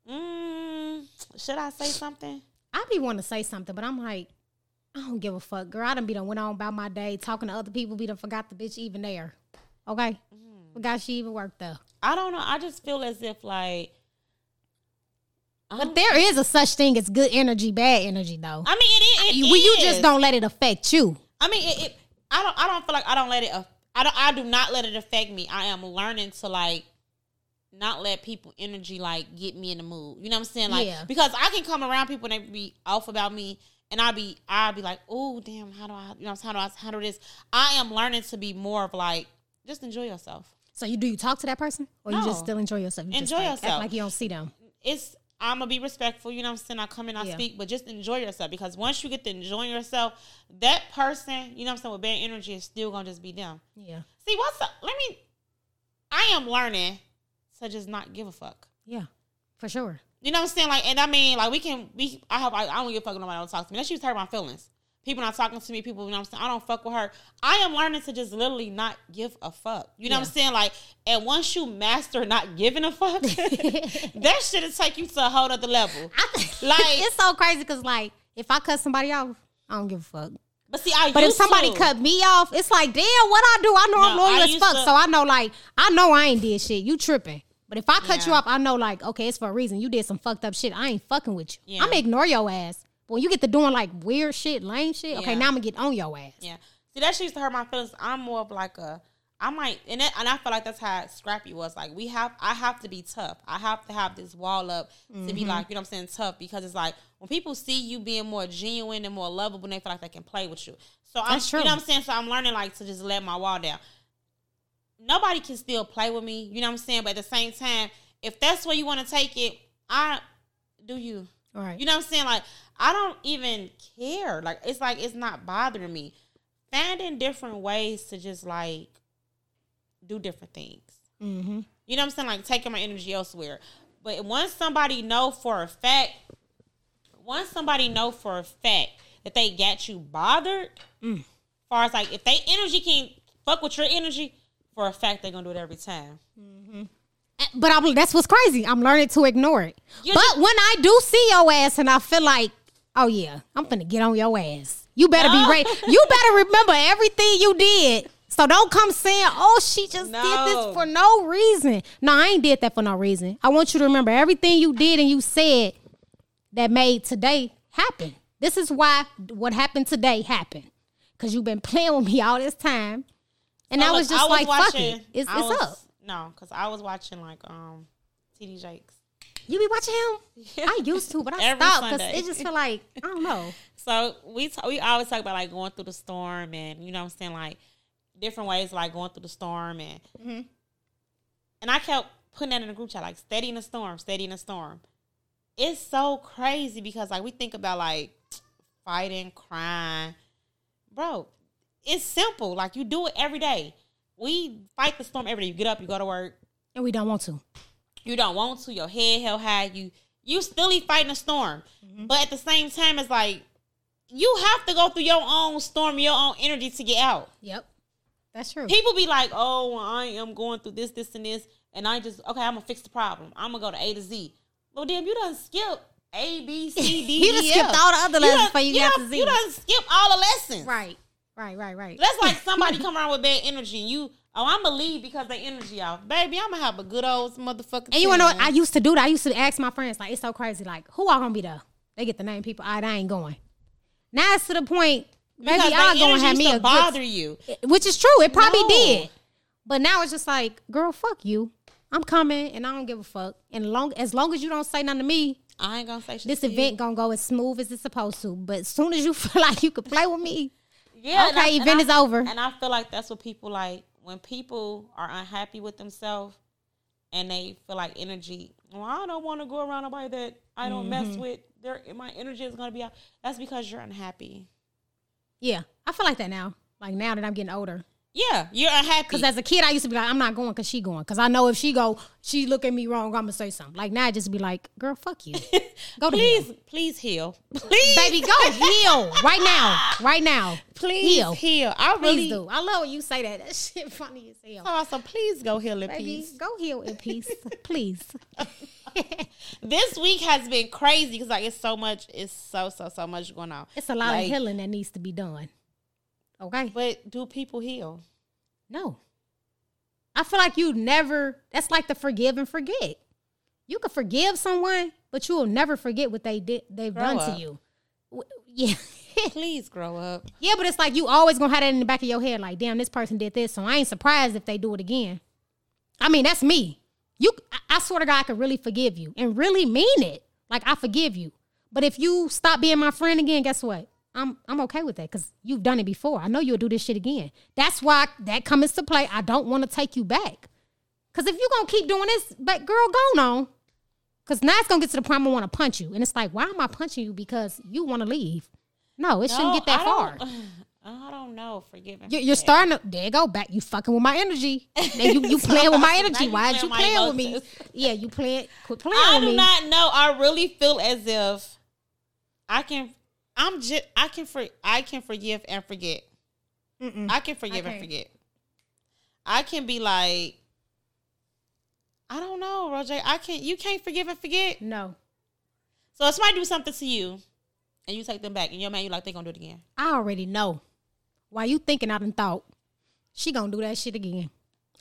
mm, should I say something? I be wanting to say something, but I'm like, I don't give a fuck, girl. I done be done went on about my day talking to other people. Be done forgot the bitch even there. Okay, Mm-hmm. forgot she even worked there. I don't know. I just feel as if like. But there is a such thing as good energy, bad energy, though. I mean, it, it, it Well, you just don't let it affect you. I mean, it, it. I don't. I don't feel like I don't let it. I don't. I do not let it affect me. I am learning to like not let people energy like get me in the mood. You know what I'm saying? Like Yeah. because I can come around people and they be off about me, and I be I be like, oh damn, how do I? You know, how do I handle this? I am learning to be more of like just enjoy yourself. So you do you talk to that person, or you just still enjoy yourself? You Enjoy like, act yourself. like you don't see them. it's I'm gonna be respectful. You know what I'm saying? I come in, I Yeah. speak, but just enjoy yourself because once you get to enjoying yourself, that person, you know what I'm saying, with bad energy is still gonna just be them. Yeah, See, what's up? Let me. I am learning to just not give a fuck. yeah, for sure. You know what I'm saying? Like, and I mean, like, we can. We. I hope. I, I don't give a fuck nobody else talks to me. Let's just hurt my feelings. People not talking to me. People, you know what I'm saying? I don't fuck with her. I am learning to just literally not give a fuck. You know what I'm saying? Like, and once you master not giving a fuck, [laughs] [laughs] that shit will take you to a whole other level. I think [laughs] Like- it's so crazy because like if I cut somebody off, I don't give a fuck. But see, I But if somebody to. cut me off, it's like, damn, what I do? I know I'm No, loyal as fuck. to- so I know, like, I know I ain't did shit. You tripping. But if I cut you Yeah. off, I know, like, okay, it's for a reason. You did some fucked up shit. I ain't fucking with you. Yeah. I'm ignore your ass. But when you get to doing like weird shit, lame shit, okay, Yeah. now I'm gonna get on your ass. Yeah. See, that shit used to hurt my feelings. I'm more of like a, I might, and that, and I feel like that's how Scrappy was. Like we have, I have to be tough. I have to have this wall up to Mm-hmm. be like, you know what I'm saying, tough. Because it's like when people see you being more genuine and more lovable, they feel like they can play with you. So I'm, you know what I'm saying. So I'm learning like to just let my wall down. Nobody can still play with me. You know what I'm saying. But at the same time, if that's where you want to take it, I do you. All right. You know what I'm saying? Like, I don't even care. Like, it's like it's not bothering me. Finding different ways to just like do different things. mm-hmm. You know what I'm saying? Like taking my energy elsewhere. But once somebody know for a fact, once somebody know for a fact that they got you bothered, Mm. far as like if they energy can fuck with your energy, for a fact they're gonna do it every time. Mm-hmm. But I'm that's what's crazy. I'm learning to ignore it. You but ju- when I do see your ass and I feel like, oh yeah, I'm finna get on your ass. You better No. be ready. You better remember everything you did. So don't come saying, "Oh, she just did this for no reason." No, I ain't did that for no reason. I want you to remember everything you did and you said that made today happen. This is why what happened today happened because you've been playing with me all this time, and I was look, just like, "Fuck it, it's, I it's was- up." No, because I was watching like um TD Jakes. You be watching him? [laughs] I used to, but I stopped because it just feel like I don't know. [laughs] So we t- we always talk about like going through the storm and you know what I'm saying like different ways like going through the storm and Mm-hmm. and I kept putting that in the group chat like steady in the storm, steady in the storm. It's so crazy because like we think about like fighting, crying, bro. It's simple. Like you do it every day. We fight the storm every day. You get up, you go to work. And we don't want to. You don't want to. Your head held high. You you still be fighting a storm, Mm-hmm. but at the same time, it's like you have to go through your own storm, your own energy to get out. Yep, that's true. People be like, "Oh, I am going through this, this, and this," and I just okay. I'm gonna fix the problem. I'm gonna go to A to Z. Well, damn, you done skip A, B, C, D. [laughs] You done skipped all the other lessons before you got done- to Z. You done skip all the lessons. Right, right, right, right. That's like [laughs] somebody come around with bad energy, and you, oh, I'm gonna leave because they energy off, baby. I'm gonna have a good old motherfucker. And you wanna know what I used to do? That I used to ask my friends like, it's so crazy. Like, who all gonna be there? They get the name people. I, I ain't going. Now it's to the point. Maybe because y'all gonna have me a to bother good, you. which is true. It probably No. did. But now it's just like, girl, fuck you. I'm coming, and I don't give a fuck. And long as long as you don't say nothing to me, I ain't gonna say shit this to you. event gonna go as smooth as it's supposed to. But as soon as you [laughs] feel like you could play with me, Yeah, Okay, I- event I- is over. And I feel like that's what people like when people are unhappy with themselves and they feel like energy. Well, I don't want to go around nobody that I don't mess Mm-hmm. with. Their my energy is gonna be out. That's because you're unhappy. yeah, I feel like that now. Like now that I'm getting older. Yeah, you're unhappy. Because as a kid, I used to be like, I'm not going because she going. Because I know if she go, she look at me wrong, I'm gonna say something. Like now, I just be like, girl, fuck you. [laughs] Go to please, please heal. [laughs] Please, baby, go heal right now, right now. please heal. heal. I Please really do. I love when you say that. That shit funny as hell. Oh, so please go heal in Baby, peace. go heal in peace, [laughs] please. This week has been crazy because like it's so much. It's so so so much going on. It's a lot Like, of healing that needs to be done. Okay. But do people heal? No. I feel like you never, that's like the forgive and forget. You can forgive someone, but you will never forget what they did, they've Grow done up. to you. Yeah. [laughs] Please grow up. yeah, but it's like you always gonna have that in the back of your head, like, damn, this person did this, so I ain't surprised if they do it again. I mean, that's me. You, I, I swear to God, I could really forgive you and really mean it. Like I forgive you. But if you stop being my friend again, guess what? I'm I'm okay with that because you've done it before. I know you'll do this shit again. That's why that comes to play. I don't want to take you back. Cause if you're gonna keep doing this, but girl, go on. Cause now it's gonna get to the point I want to punch you. And it's like, why am I punching you? Because you want to leave. No, it shouldn't get that I far. [sighs] I don't know. Forgive me. You're, you're starting to there you go back. You fucking with my energy. Now you you [laughs] playing with my energy. Why is you playing with me? [laughs] Yeah, you playing. Quit playing I do me. not know. I really feel as if I can. I'm just. I can for. I can forgive and forget. I can forgive and forget. I can be like. I don't know, Roger. I can't. You can't forgive and forget. No, So if somebody do something to you, and you take them back, and your man, you like they gonna do it again. I already know. Why you thinking I done thought she gonna do that shit again?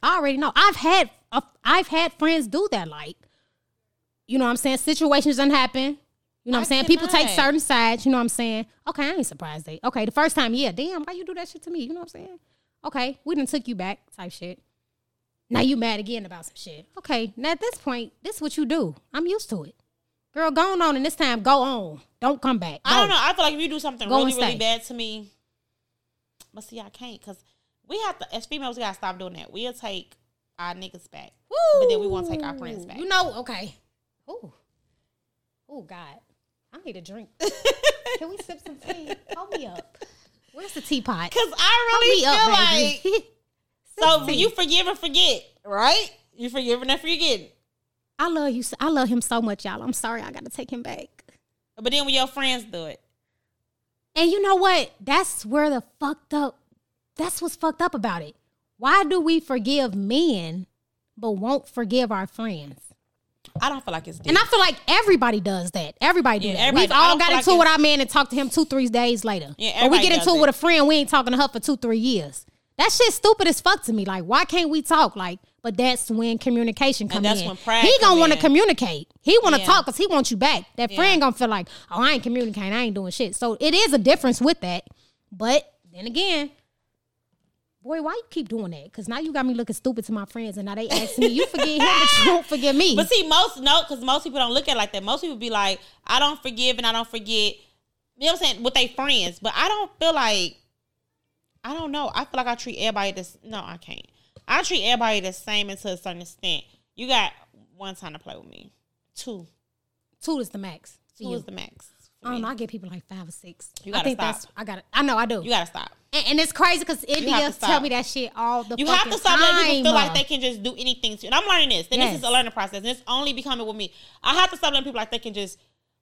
I already know. I've had I've had friends do that. Like, you know what I'm saying? Situations done happen. You know what I'm saying? People take cannot. certain sides. You know what I'm saying? Okay, I ain't surprised. They okay. The first time, yeah, damn, why you do that shit to me? You know what I'm saying? Okay, we done took you back, type shit. Now you mad again about some shit. Okay, now at this point, this is what you do. I'm used to it. Girl, go on and this time go on. Don't come back. I don't Go. know. I feel like if you do something Go really, and really stay. bad to me, but see, I can't because we have to. As females, we gotta stop doing that. We'll take our niggas back, but then we won't take our friends back. You know, okay. Ooh. Oh God. I need a drink. Can we sip some tea? Hold me up. Where's the teapot? Because I really feel up, like [laughs] so you forgive and forget, right? You forgive and forget. I love you. so- I love him so much, y'all. I'm sorry. I got to take him back. But then when your friends do it, And you know what? That's where the fucked up. That's what's fucked up about it. Why do we forgive men, but won't forgive our friends? I don't feel like it's. And I feel like everybody does that. Everybody do Yeah, that. everybody We've all got into like it with our man and talked to him two, three days later. Yeah, or we get into it with a friend, we ain't talking to her for two, three years. That shit stupid as fuck to me. Like, why can't we talk? Like, but that's when communication comes that's in. when pride he gonna want to communicate. He want to Yeah. talk because he wants you back. That Yeah. friend gonna feel like, oh, I ain't communicating. I ain't doing shit. So it is a difference with that. But then again, boy, why you keep doing that? Because now you got me looking stupid to my friends, and now they ask me, you forget him, but you don't forget me. [laughs] But see, most no, because most people don't look at it like that. Most people be like, I don't forgive and I don't forget. You know what I'm saying? With their friends, but I don't feel like. I don't know. I feel like I treat everybody this. No, I can't. I treat everybody the same and to a certain extent. You got one time to play with me. Two. Two is the max. Two you. is the max. I don't know. I get people like five or six. You I gotta think stop. that's. I got. I know. I do. You gotta stop. and, and it's crazy because India have to tell me that shit all the. Time. You have to stop letting people feel like they can just do anything to you. And I'm learning this. Then Yes. this is a learning process. And it's only becoming with me. I have to stop letting people like they can just,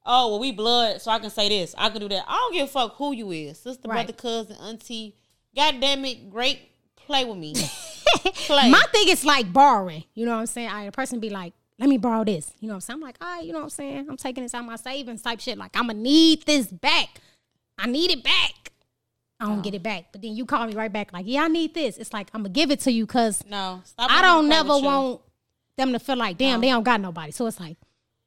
oh, well, we blood, so I can say this. I can do that. I don't give a fuck who you is. Sister, Right. brother, cousin, auntie. God damn it, great. Play with me. [laughs] Play. My thing is like borrowing. You know what I'm saying? I a person be like, let me borrow this. You know what I'm saying? I'm like, all right, you know what I'm saying? I'm taking this out of my savings type shit. Like, I'ma need this back. I need it back. I don't get it back. But then you call me right back, like, yeah, I need this. It's like, I'm gonna give it to you because no. I don't never want them to feel like, damn, No. they don't got nobody. So it's like,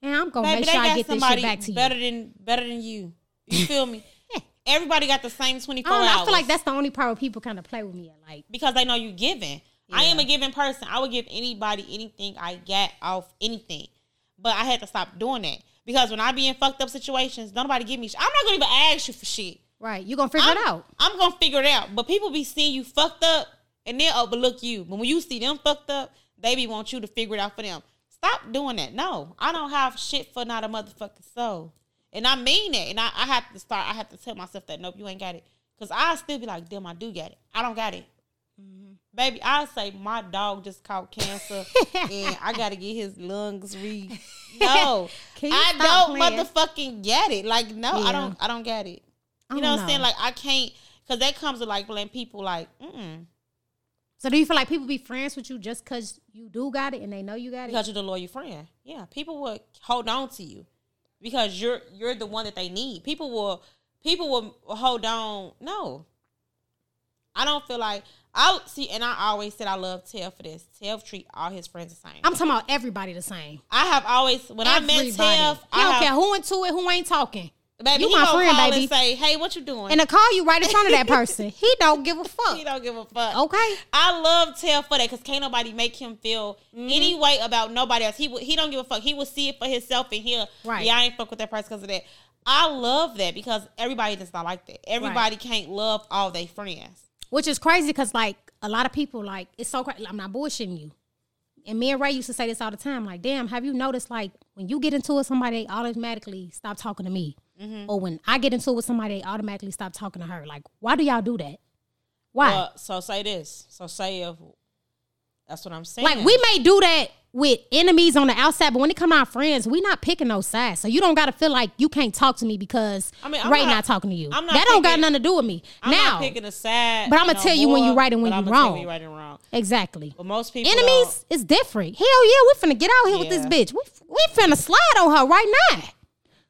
man, I'm gonna Baby, make sure I get this somebody shit back to you. better than better than you. You feel me? [laughs] Everybody got the same 24 I, know. I feel like that's the only part where people kind of play with me. At, like, because they know you giving. I am a giving person. I would give anybody anything I get off anything. But I had to stop doing that. Because when I be in fucked up situations, nobody give me shit. I'm not gonna even ask you for shit. right, you gonna figure I'm, it out. I'm gonna figure it out. But people be seeing you fucked up and they'll overlook you. But when you see them fucked up, they be want you to figure it out for them. Stop doing that. No, I don't have shit for not a motherfucking soul. And I mean it. And I, I have to start, I have to tell myself that, nope, you ain't got it. Because I still be like, damn, I do got it. I don't got it. Baby, I say my dog just caught cancer [laughs] and I gotta get his lungs re. [laughs] No, I don't playing? motherfucking get it. Like, no, I don't. I don't get it. You know what I'm saying? Like, I can't because that comes with like letting people like, mm, So do you feel like people be friends with you just because you do got it and they know you got it? because you're the loyal friend. Yeah, people will hold on to you because you're you're the one that they need. People will people will hold on. No, I don't feel like I see, and I always said I love Tev for this. Tev treat all his friends the same. I'm talking about everybody the same. I have always when I met Everybody. Tev, He I don't have, care who into it, who ain't talking. baby, you he my friend, baby. and say, "Hey, what you doing?" And to call you right in front of that person, [laughs] he don't give a fuck. he don't give a fuck. Okay. I love Tell for that because can't nobody make him feel Mm-hmm. any way about nobody else. He he don't give a fuck. He will see it for himself and he'll Right. yeah I ain't fuck with that person because of that. I love that because everybody does not like that. Everybody can't love all their friends. Which is crazy because like a lot of people like it's so crazy. I'm not bullshitting you. And me and Ray used to say this all the time. Like, damn, have you noticed like when you get into it with somebody, they automatically stop talking to me, Mm-hmm. or when I get into it with somebody, they automatically stop talking to her. Like, why do y'all do that? Why? Well, so say this. So say if that's what I'm saying. Like we may do that with enemies on the outside, but when it come our friends, we not picking no sides. So you don't gotta feel like you can't talk to me because I mean, I'm Ray not- not, talking to you. I'm not that don't got nothing to do with me. I'm now, not picking a side, But I'ma tell you when you're right and when you I'ma tell wrong. you right and wrong. exactly. But most people Enemies is different. Hell yeah, we finna get out here with this bitch. We we finna slide on her right now.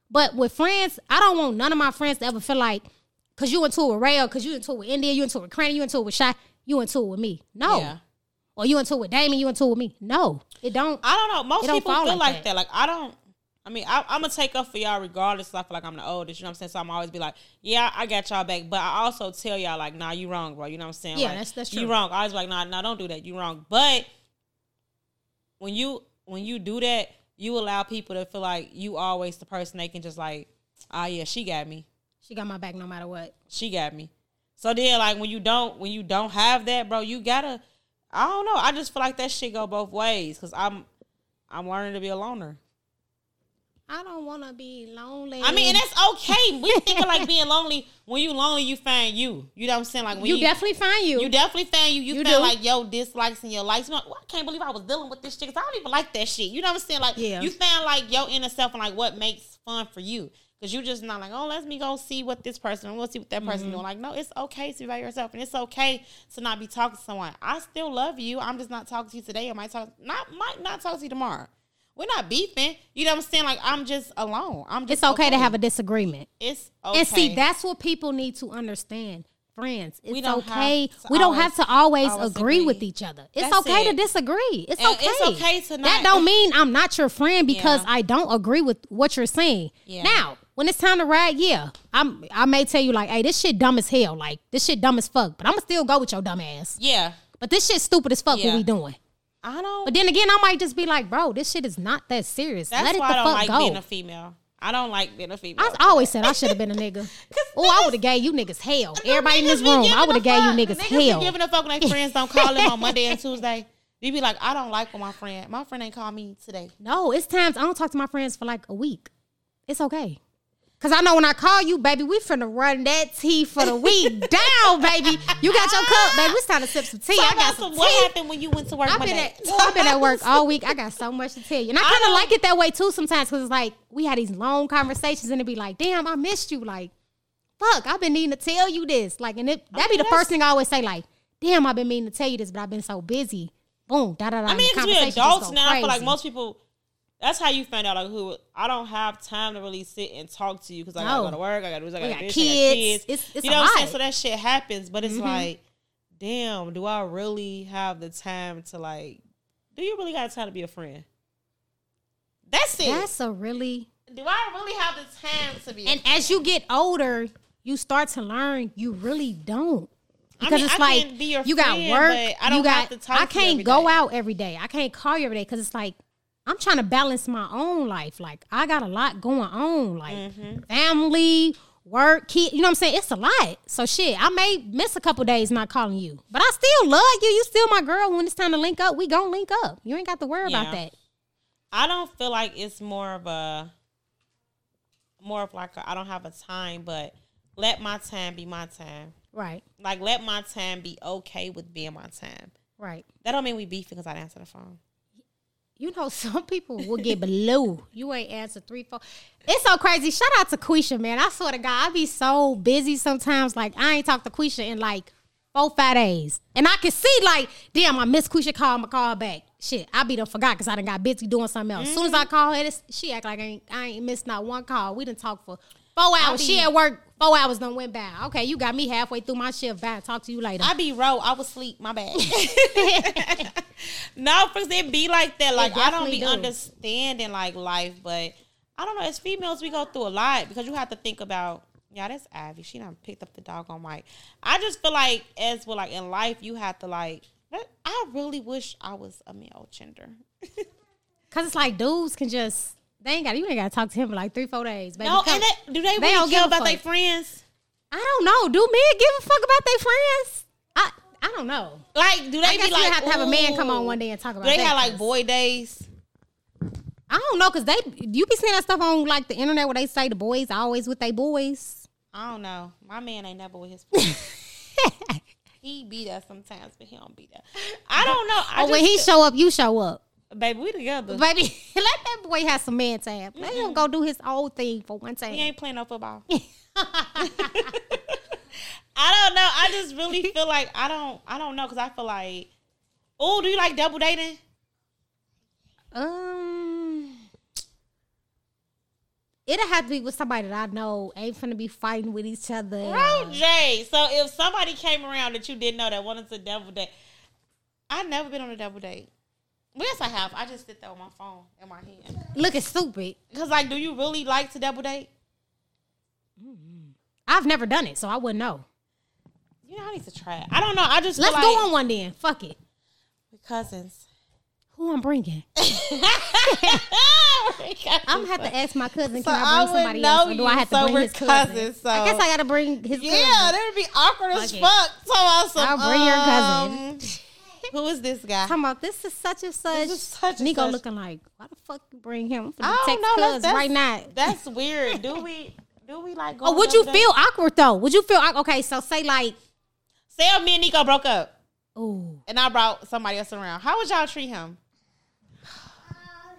But with friends, I don't want none of my friends to ever feel like cause you into it with Ray or cause you into it with India, you into it with Cranny, you into it with Shy, you into it with me. No. Yeah. Or you into it with Damon, you into it with me. No. It don't. I don't know. Most don't people feel like like that. that. Like I don't. I mean, I, I'm gonna take up for y'all regardless. I feel like I'm the oldest. You know what I'm saying? So I'm always be like, yeah, I got y'all back. But I also tell y'all like, nah, you wrong, bro. You know what I'm saying? Yeah, Like, that's- that's You wrong. I was like, nah, nah, don't do that. You wrong. But when you when you do that, you allow people to feel like you always the person they can just like, ah, yeah, she got me. She got my back no matter what. She got me. So then, like when you don't when you don't have that, bro, you gotta. I don't know. I just feel like that shit go both ways because I'm I'm learning to be a loner. I don't want to be lonely. I mean, and that's okay. We think of like being lonely. When you lonely, you find you. You know what I'm saying? Like when you, you, definitely find you. you definitely find you. You, You find do. like your dislikes and your likes. Like, well, I can't believe I was dealing with this shit. 'cause I don't even like that shit. You know what I'm saying? Like, Yeah. you found like your inner self and like what makes fun for you. Cause you just not like, oh, let me go see what this person, we'll see what that Mm-hmm. person doing. Like, no, it's okay to be by yourself, and it's okay to not be talking to someone. I still love you. I'm just not talking to you today. I might talk, not might not talk to you tomorrow. We're not beefing. You know what I'm saying? Like, I'm just alone. I'm just it's okay, to have a disagreement. It's okay. And see, that's what people need to understand. Friends, it's We okay. We don't have to always, always agree, agree. with each other. It's That's okay to disagree. It's And okay. it's okay to That don't mean I'm not your friend because Yeah. I don't agree with what you're saying. Yeah. Now, when it's time to ride, yeah, I'm. I may tell you like, hey, this shit dumb as hell. Like this shit dumb as fuck. But I'm gonna still go with your dumb ass. yeah. But this shit stupid as fuck. Yeah. What we doing? I don't. But then again, I might just be like, bro, this shit is not that serious. That's Let it why the I don't fuck like go. being a female. I don't like being a female. I always said I should have been a nigga. [laughs] Oh, I would have gave you niggas hell. Everybody in this room, I would have gave you niggas Niggas hell. giving a fuck when their friends don't call them on Monday and [laughs] Tuesday. You be like, I don't like when my friend, my friend ain't call me today. No, it's times I don't talk to my friends for like a week. It's okay. Cause I know when I call you, baby, we finna run that tea for the week [laughs] down, baby. You got your cup, baby. It's time to sip some tea. Talk I got some some, what happened when you went to work I've been at I've been at work all week. I got so much to tell you, and I kind of like it that way too sometimes because it's like we had these long conversations, and it'd be like, "Damn, I missed you." Like, fuck, I've been needing to tell you this. Like, and it that'd be the first thing I always say. Like, "Damn, I've been meaning to tell you this, but I've been so busy." Boom, da da da. I mean, because because we're adults now. I feel like most people. That's how you find out. Like who I don't have time to really sit and talk to you because I gotta No. go to work. I gotta do. I gotta got this. I got kids. kids. It's- it's you know what I'm saying. So that shit happens, but it's Mhm. like, damn, do I really have the time to like? Do you really got time to be a friend? That's it. that's a really do I really have the time to be? a and friend? as you get older, you start to learn you really don't. I Because mean, it's I like be your you got work, I don't you got. have to talk I to you can't go day. out every day. I can't call you every day because it's like I'm trying to balance my own life. Like I got a lot going on, like Mm-hmm. family, work, kid. You know what I'm saying? It's a lot. So shit, I may miss a couple days not calling you, but I still love you. You still my girl. When it's time to link up, we gon' link up. You ain't got to worry about that. I don't feel like it's more of a more of like I I don't have a time, but let my time be my time. Right, Like let my time be okay with being my time. right. That don't mean we beefing because I didn't answer the phone. You know, [laughs] some people will get blue. You ain't answer three, four. It's so crazy. Shout out to Quisha, man. I swear to God, I be so busy sometimes. Like I ain't talked to Quisha in like four, five days, and I can see like, damn, I miss Quisha. Call my call back. Shit, I be done forgot because I done got busy doing something else. As soon as I mm-hmm. call her, she act like I ain't, I ain't missed not one call. We done talk for four hours. she be- at work. Four hours done went by. Okay, you got me halfway through my shift. Bye. Talk to you later. I be row. I was sleep. My bad. [laughs] no, because it be like that. Like I don't be do. understanding like life, but I don't know. As females, we go through a lot because you have to think about. Yeah, that's Ivy. She done picked up the dog on mic. I just feel like as well, like in life, you have to like. I really wish I was a male gender. [laughs] Cause it's like dudes can just they ain't got you ain't got to talk to him for like three, four days. Baby, no, Come- and that, do they, They really don't care about their friends? I don't know. Do men give a fuck about their friends? I I don't know. Like, do they I guess be you like have to have a man come on one day and talk about. Do they have like 'cause boy days? I don't know because they you be seeing that stuff on like the internet where they say the boys always with their boys. I don't know. My man ain't never with his [laughs] he be there sometimes, but he don't be there. I don't know. I Or when he show up, you show up, baby, we together. baby. [laughs] let that boy have some man time. Let him go do his old thing for one time. He ain't playing no football. [laughs] [laughs] I don't know. I just really feel like I don't. I don't know because I feel like. Oh, do you like double dating? Um, it'll have to be with somebody that I know ain't finna be fighting with each other. Bro, Jay. So if somebody came around that you didn't know that wanted to double date, I've never been on a double date. Yes, I have. I just sit there with my phone in my hand. Looking stupid. Cause like, do you really like to double date? I've never done it, so I wouldn't know. You know, I need to try it. I don't know. I just Let's feel go on one then. Fuck it. with cousins. Who I'm bringing? [laughs] I'm gonna have to ask my cousin. So Can I I bring somebody know else, or do I have to so bring we're his cousin? cousins, so- I guess I gotta bring his Yeah, cousin. that would be awkward as Fuck it. fuck. Talk about some, I'll bring your um, cousin. Who is this guy? Talking about this is such and such. is such Nico such. looking like, why the fuck you bring him? For the text know. That's, that's right now. That's weird. Do we? Do we like? Go Oh, would you dates? feel awkward though? Would you feel? Okay, so say like, Say me and Nico broke up, oh, and I brought somebody else around. How would y'all treat him?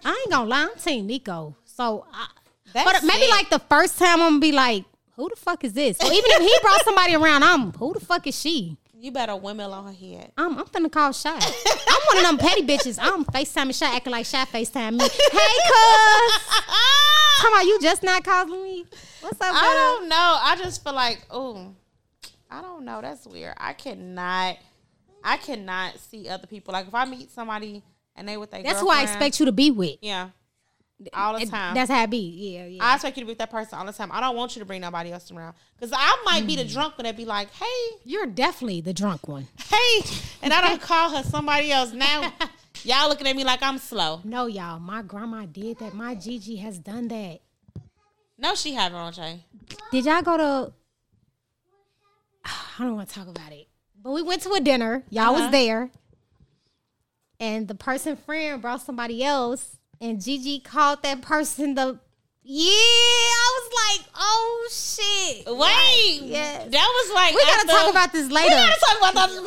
I ain't gonna lie, I'm Team Nico. So, I, but maybe sick. like the first time I'm gonna be like, who the fuck is this? Or even if he brought somebody around, I'm who the fuck is she? You better windmill on her head. I'm, I'm finna call Shy. I'm one of them petty bitches. I'm FaceTiming Shy, acting like Shy FaceTime me. Hey, cuz. Talking about you just not calling me. What's up, I don't know. I just feel like, oh, I don't know. That's weird. I cannot. I cannot see other people. Like if I meet somebody and they with their That's who I expect you to be with. Yeah, all the time. That's how it be. Yeah, yeah. I expect you to be with that person all the time. I don't want you to bring nobody else around because I might be the Mm. drunk one that be like, hey, You're definitely the drunk one. [laughs] hey, and I don't call her somebody else. Now [laughs] y'all looking at me like I'm slow. No, y'all. My grandma did that. My Gigi has done that. No, she haven't Jay. Did y'all go to? [sighs] I don't want to talk about it, but we went to a dinner. Y'all Uh-huh. was there, and the person friend brought somebody else, and Gigi called that person the. Yeah, I was like, oh shit. Wait, Yes. that was like We gotta talk about this later. We gotta talk about that [laughs]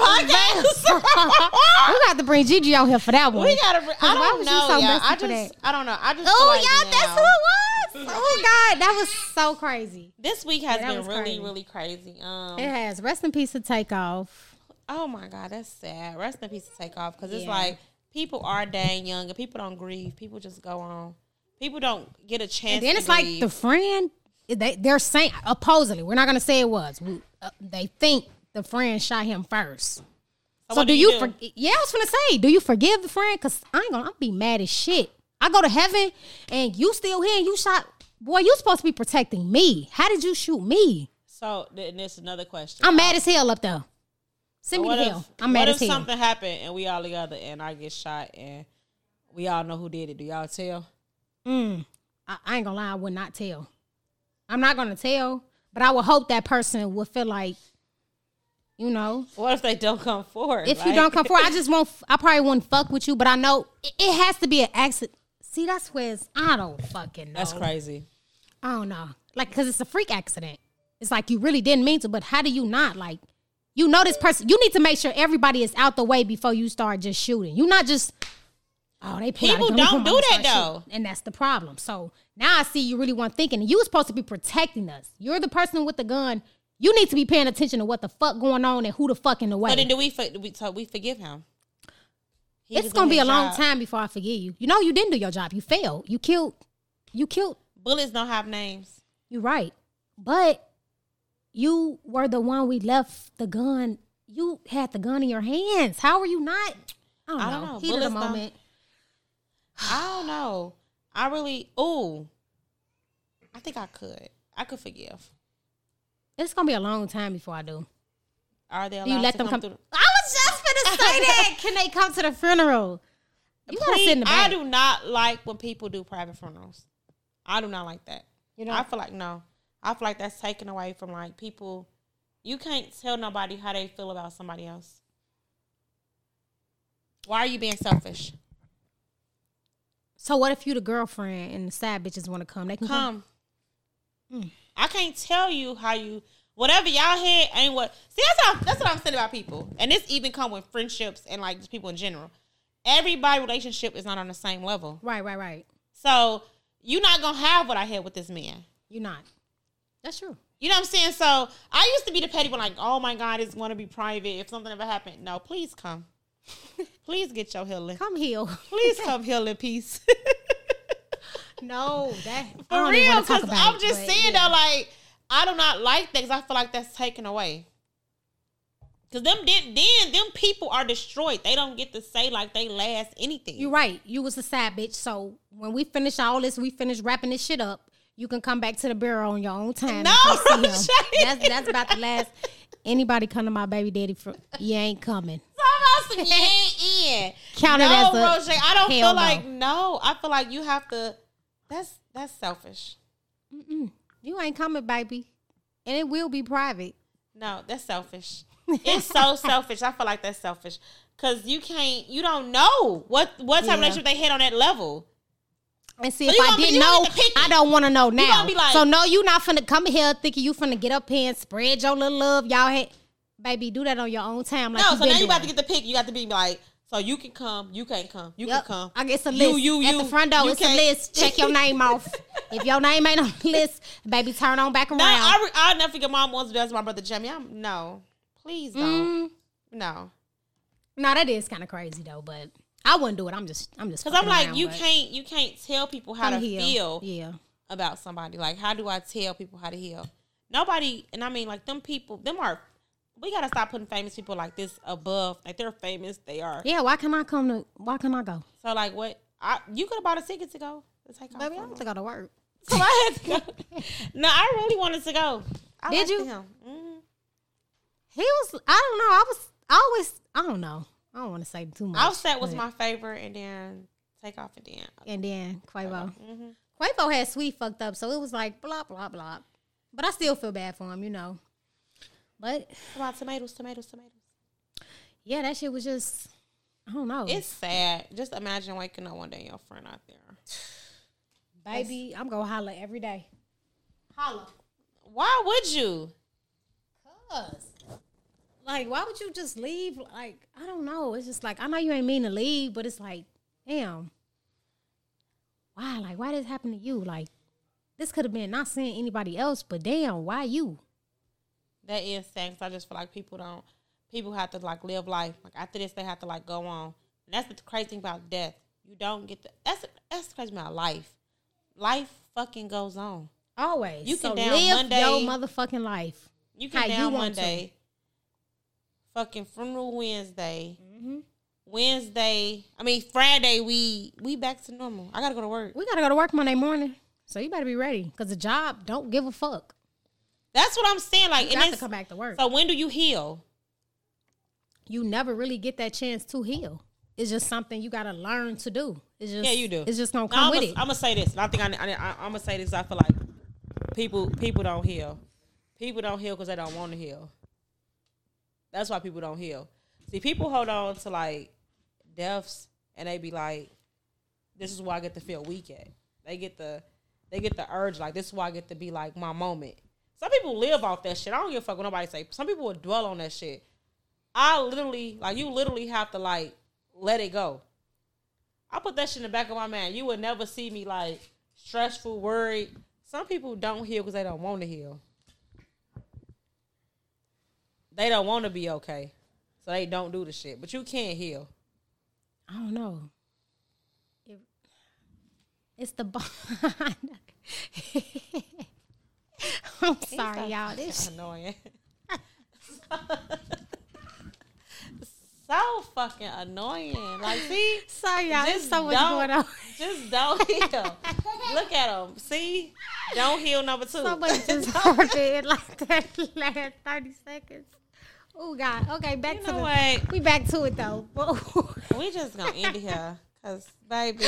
podcast. [laughs] we got to bring Gigi out here for that one. we gotta. I don't know. so yeah, I just. I don't know. I just. Oh, like y'all, that's who it was. Oh God, that was so crazy. This week has Yeah, been really, crazy. really crazy. Um. It has. Rest in peace to Takeoff. Oh my god, that's sad. Rest in peace to Takeoff because it's like people are dang young and people don't grieve. People just go on. People don't get a chance. And then it's like the friend. They they're saying supposedly we're not gonna say it was. We, uh, they think the friend shot him first. So, what do do you? you for, yeah, I was gonna say, do you forgive the friend? Cause I ain't gonna. I'll be mad as shit. I go to heaven and you still here and you shot. Boy, you supposed to be protecting me. How did you shoot me? So then there's another question. I'm mad as hell up there. Send me what to if, hell. I'm mad what as if hell. something happened and we all together and I get shot and we all know who did it? Do y'all tell? Mm, I, I ain't gonna lie, I would not tell. I'm not gonna tell, but I would hope that person would feel like, you know, What if they don't come forward? if you don't come forward, I just won't. I probably wouldn't fuck with you, but I know it, it has to be an accident. See, that's where it's, I don't fucking know. that's crazy. I don't know, like, cause it's a freak accident. It's like you really didn't mean to, but how do you not like? You know this person. You need to make sure everybody is out the way before you start just shooting. You not just. Oh, they pull out a People don't do that, though. shooting. and that's the problem. So now I see you really weren't thinking. You were supposed to be protecting us. You're the person with the gun. You need to be paying attention to what the fuck going on and who the fuck in the way. So then do we? do we so we forgive him? He it's gonna be a his long time before I forgive you. You know you didn't do your job. You failed. You killed. You killed. Bullets don't have names. You're right, but you were the one we left the gun. You had the gun in your hands. How are you not? I don't I know. don't know. Heat of the don't- moment. I don't know. I really. Ooh. I think I could. I could forgive. It's gonna be a long time before I do. Are they allowed You let to them come. through? I was just gonna say [laughs] that. Can they come to the funeral? You gotta sit in the back. I do not like when people do private funerals. I do not like that. You know, I feel like no. I feel like that's taken away from like people. You can't tell nobody how they feel about somebody else. Why are you being selfish? so what if you the girlfriend and the side bitches want to come? They can come. Come. I can't tell you how you whatever y'all had ain't what. See, that's how that's what I'm saying about people, and this even come with friendships and like just people in general. Everybody relationship is not on the same level, Right, right, right. so you're not gonna have what I had with this man. You're not. That's true. You know what I'm saying? So I used to be the petty one, like, oh my God, it's going to be private. If something ever happened, no, please come. [laughs] please get your healing. Come heal. Please [laughs] come heal in peace. [laughs] No, that I For real, because I'm it, just saying yeah. though, like, I do not like that because I feel like that's taken away. Cause them then, then them people are destroyed. They don't get to say like they last anything. You're right. You was a sad bitch. So when we finish all this, we finish wrapping this shit up. You can come back to the bureau on your own time. No, come see him. Roche. That's that's about the last. Anybody come to my baby daddy for you ain't coming. [laughs] So I'm some yeah, in. Count it no, as a Roche, I don't feel no. like no. I feel like you have to. That's that's selfish. You ain't coming, baby, and it will be private. No, that's selfish. [laughs] It's so selfish. I feel like that's selfish because you can't. You don't know what what type Yeah. of relationship they had on that level. And see, So if I didn't you know, get I don't want to know now. like- so no, you not finna come here thinking you finna get up here and spread your little love. Y'all had, baby, do that on your own time. Like no, you so now you about to get the pick. You got to be like, so you can come, you can't come, you Yep. can come. I guess a list. You, list. you, At you. the front door, You it's a can't- list. Check your name [laughs] off. If your name ain't on the list, baby, turn on back around. No, I re- I'll never forget. Mom wants to do that my brother Jimmy. I'm no, please don't. Mm, No, no, that is kind of crazy though, but I wouldn't do it. I'm just, I'm just. because I'm like, around, you can't, you can't tell people how I'm to here. feel Yeah. about somebody. Like, how do I tell people how to heal? Nobody, and I mean, like them people, them are. We gotta stop putting famous people like this above. Like they're famous, they are. Yeah, why can I come to? Why can I go? So like, what? I you could have bought a ticket to go. To take Baby, I have to go to work. [laughs] So I had to go. [laughs] no, I really wanted to go. I Did you? Him. Mhm. He was. I don't know. I was. I always. I don't know. I don't want to say too much. Offset was my favorite, and then Takeoff and then. and then Quavo. hmm Quavo had sweet fucked up, so it was like blah blah blah. But I still feel bad for him, you know. But What about tomatoes, tomatoes, tomatoes? yeah, that shit was just. I don't know. It's sad. Just imagine waking up one day and your friend out there. [sighs] baby. I'm gonna holler every day. Holler. Why would you? Cause, like, why would you just leave? Like, I don't know. It's just like I know you ain't mean to leave, but it's like, damn. Why? Like, why did this happen to you? Like, this could have been not saying anybody else, but damn, why you? That is sad. I just feel like people don't. People have to like live life. Like after this, they have to like go on. And that's the crazy thing about death. You don't get the. That's that's the crazy about life. Life fucking goes on. Always. You can so down live Monday- your motherfucking life. You can How you down want to. Monday. Fucking funeral Wednesday. Mm-hmm. Wednesday. I mean Friday. We we back to normal. I gotta go to work. We gotta go to work Monday morning, so you better be ready because the job don't give a fuck. That's what I'm saying. Like, You and got to come back to work. So when do you heal? you never really get that chance to heal. It's just something you gotta learn to do. It's just Yeah, you do. It's just gonna No, come I'm with gonna, it. I'm gonna say this. I think I, I, I'm gonna say this. I feel like people people don't heal. People don't heal because they don't want to heal. That's why people don't heal. See, people hold on to like deaths, and they be like, "This is why I get to feel weak at." They get the they get the urge like, "This is why I get to be like my moment." Some people live off that shit. I don't give a fuck what nobody say. Some people will dwell on that shit. I literally like you literally have to like let it go. I put that shit in the back of my mind. You would never see me like stressful, worried. Some people don't heal because they don't want to heal. They don't want to be okay, so they don't do the shit. But you can't heal. I don't know. It- it's the bond. [laughs] I'm sorry, y'all. This is annoying. [laughs] so fucking annoying. Like, see, sorry, y'all. There's Just so much going on. just don't [laughs] heal. Look at them. See, don't heal number two. So much just happened in like that last thirty seconds. Oh God. Okay, back You to know the. what? We back to it though. [laughs] We just gonna end it here, cause baby,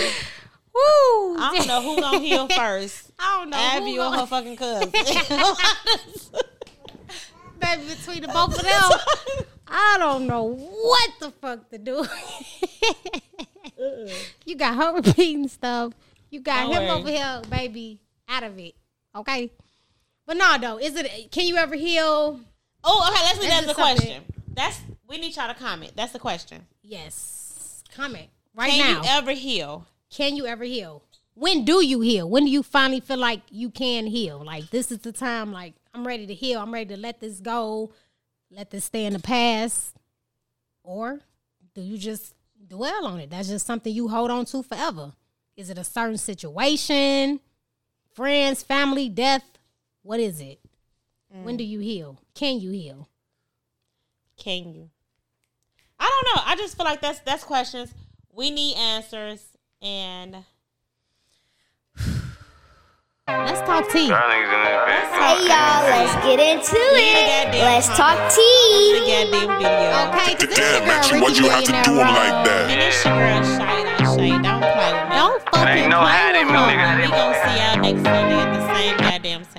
Woo! I don't know who gonna heal first. [laughs] I don't know. Abby or her fucking cousin. [laughs] baby between the both of them. I don't know what the fuck to do. Uh-uh. you got her repeating stuff. You got Don't him worry. over here, baby, out of it. Okay. But no, though, is it? Can you ever heal? Oh, okay. Let's leave That's that as a something- question. That's we need y'all to comment. That's the question. Yes. Comment right Can now. Can you ever heal? can you ever heal? When do you heal? When do you finally feel like you can heal? Like this is the time. Like I'm ready to heal. I'm ready to let this go. Let this stay in the past. Or do you just dwell on it? That's just something you hold on to forever. Is it a certain situation? Friends, family, death? What is it? When do you heal? Can you heal? Can you? I don't know. I just feel like that's that's questions we need answers, and [sighs] Let's talk tea. Y'all niggas in this bitch. Hey y'all, let's get into it. Let's talk tea. Okay, because this your girl, Maxie, why'd Ricky you have to do him like that? And it's your girl Shay. Shay, don't play with me. Don't fucking Ain't no play hiding, with her. nigga. We gonna see y'all next Sunday at the same goddamn time.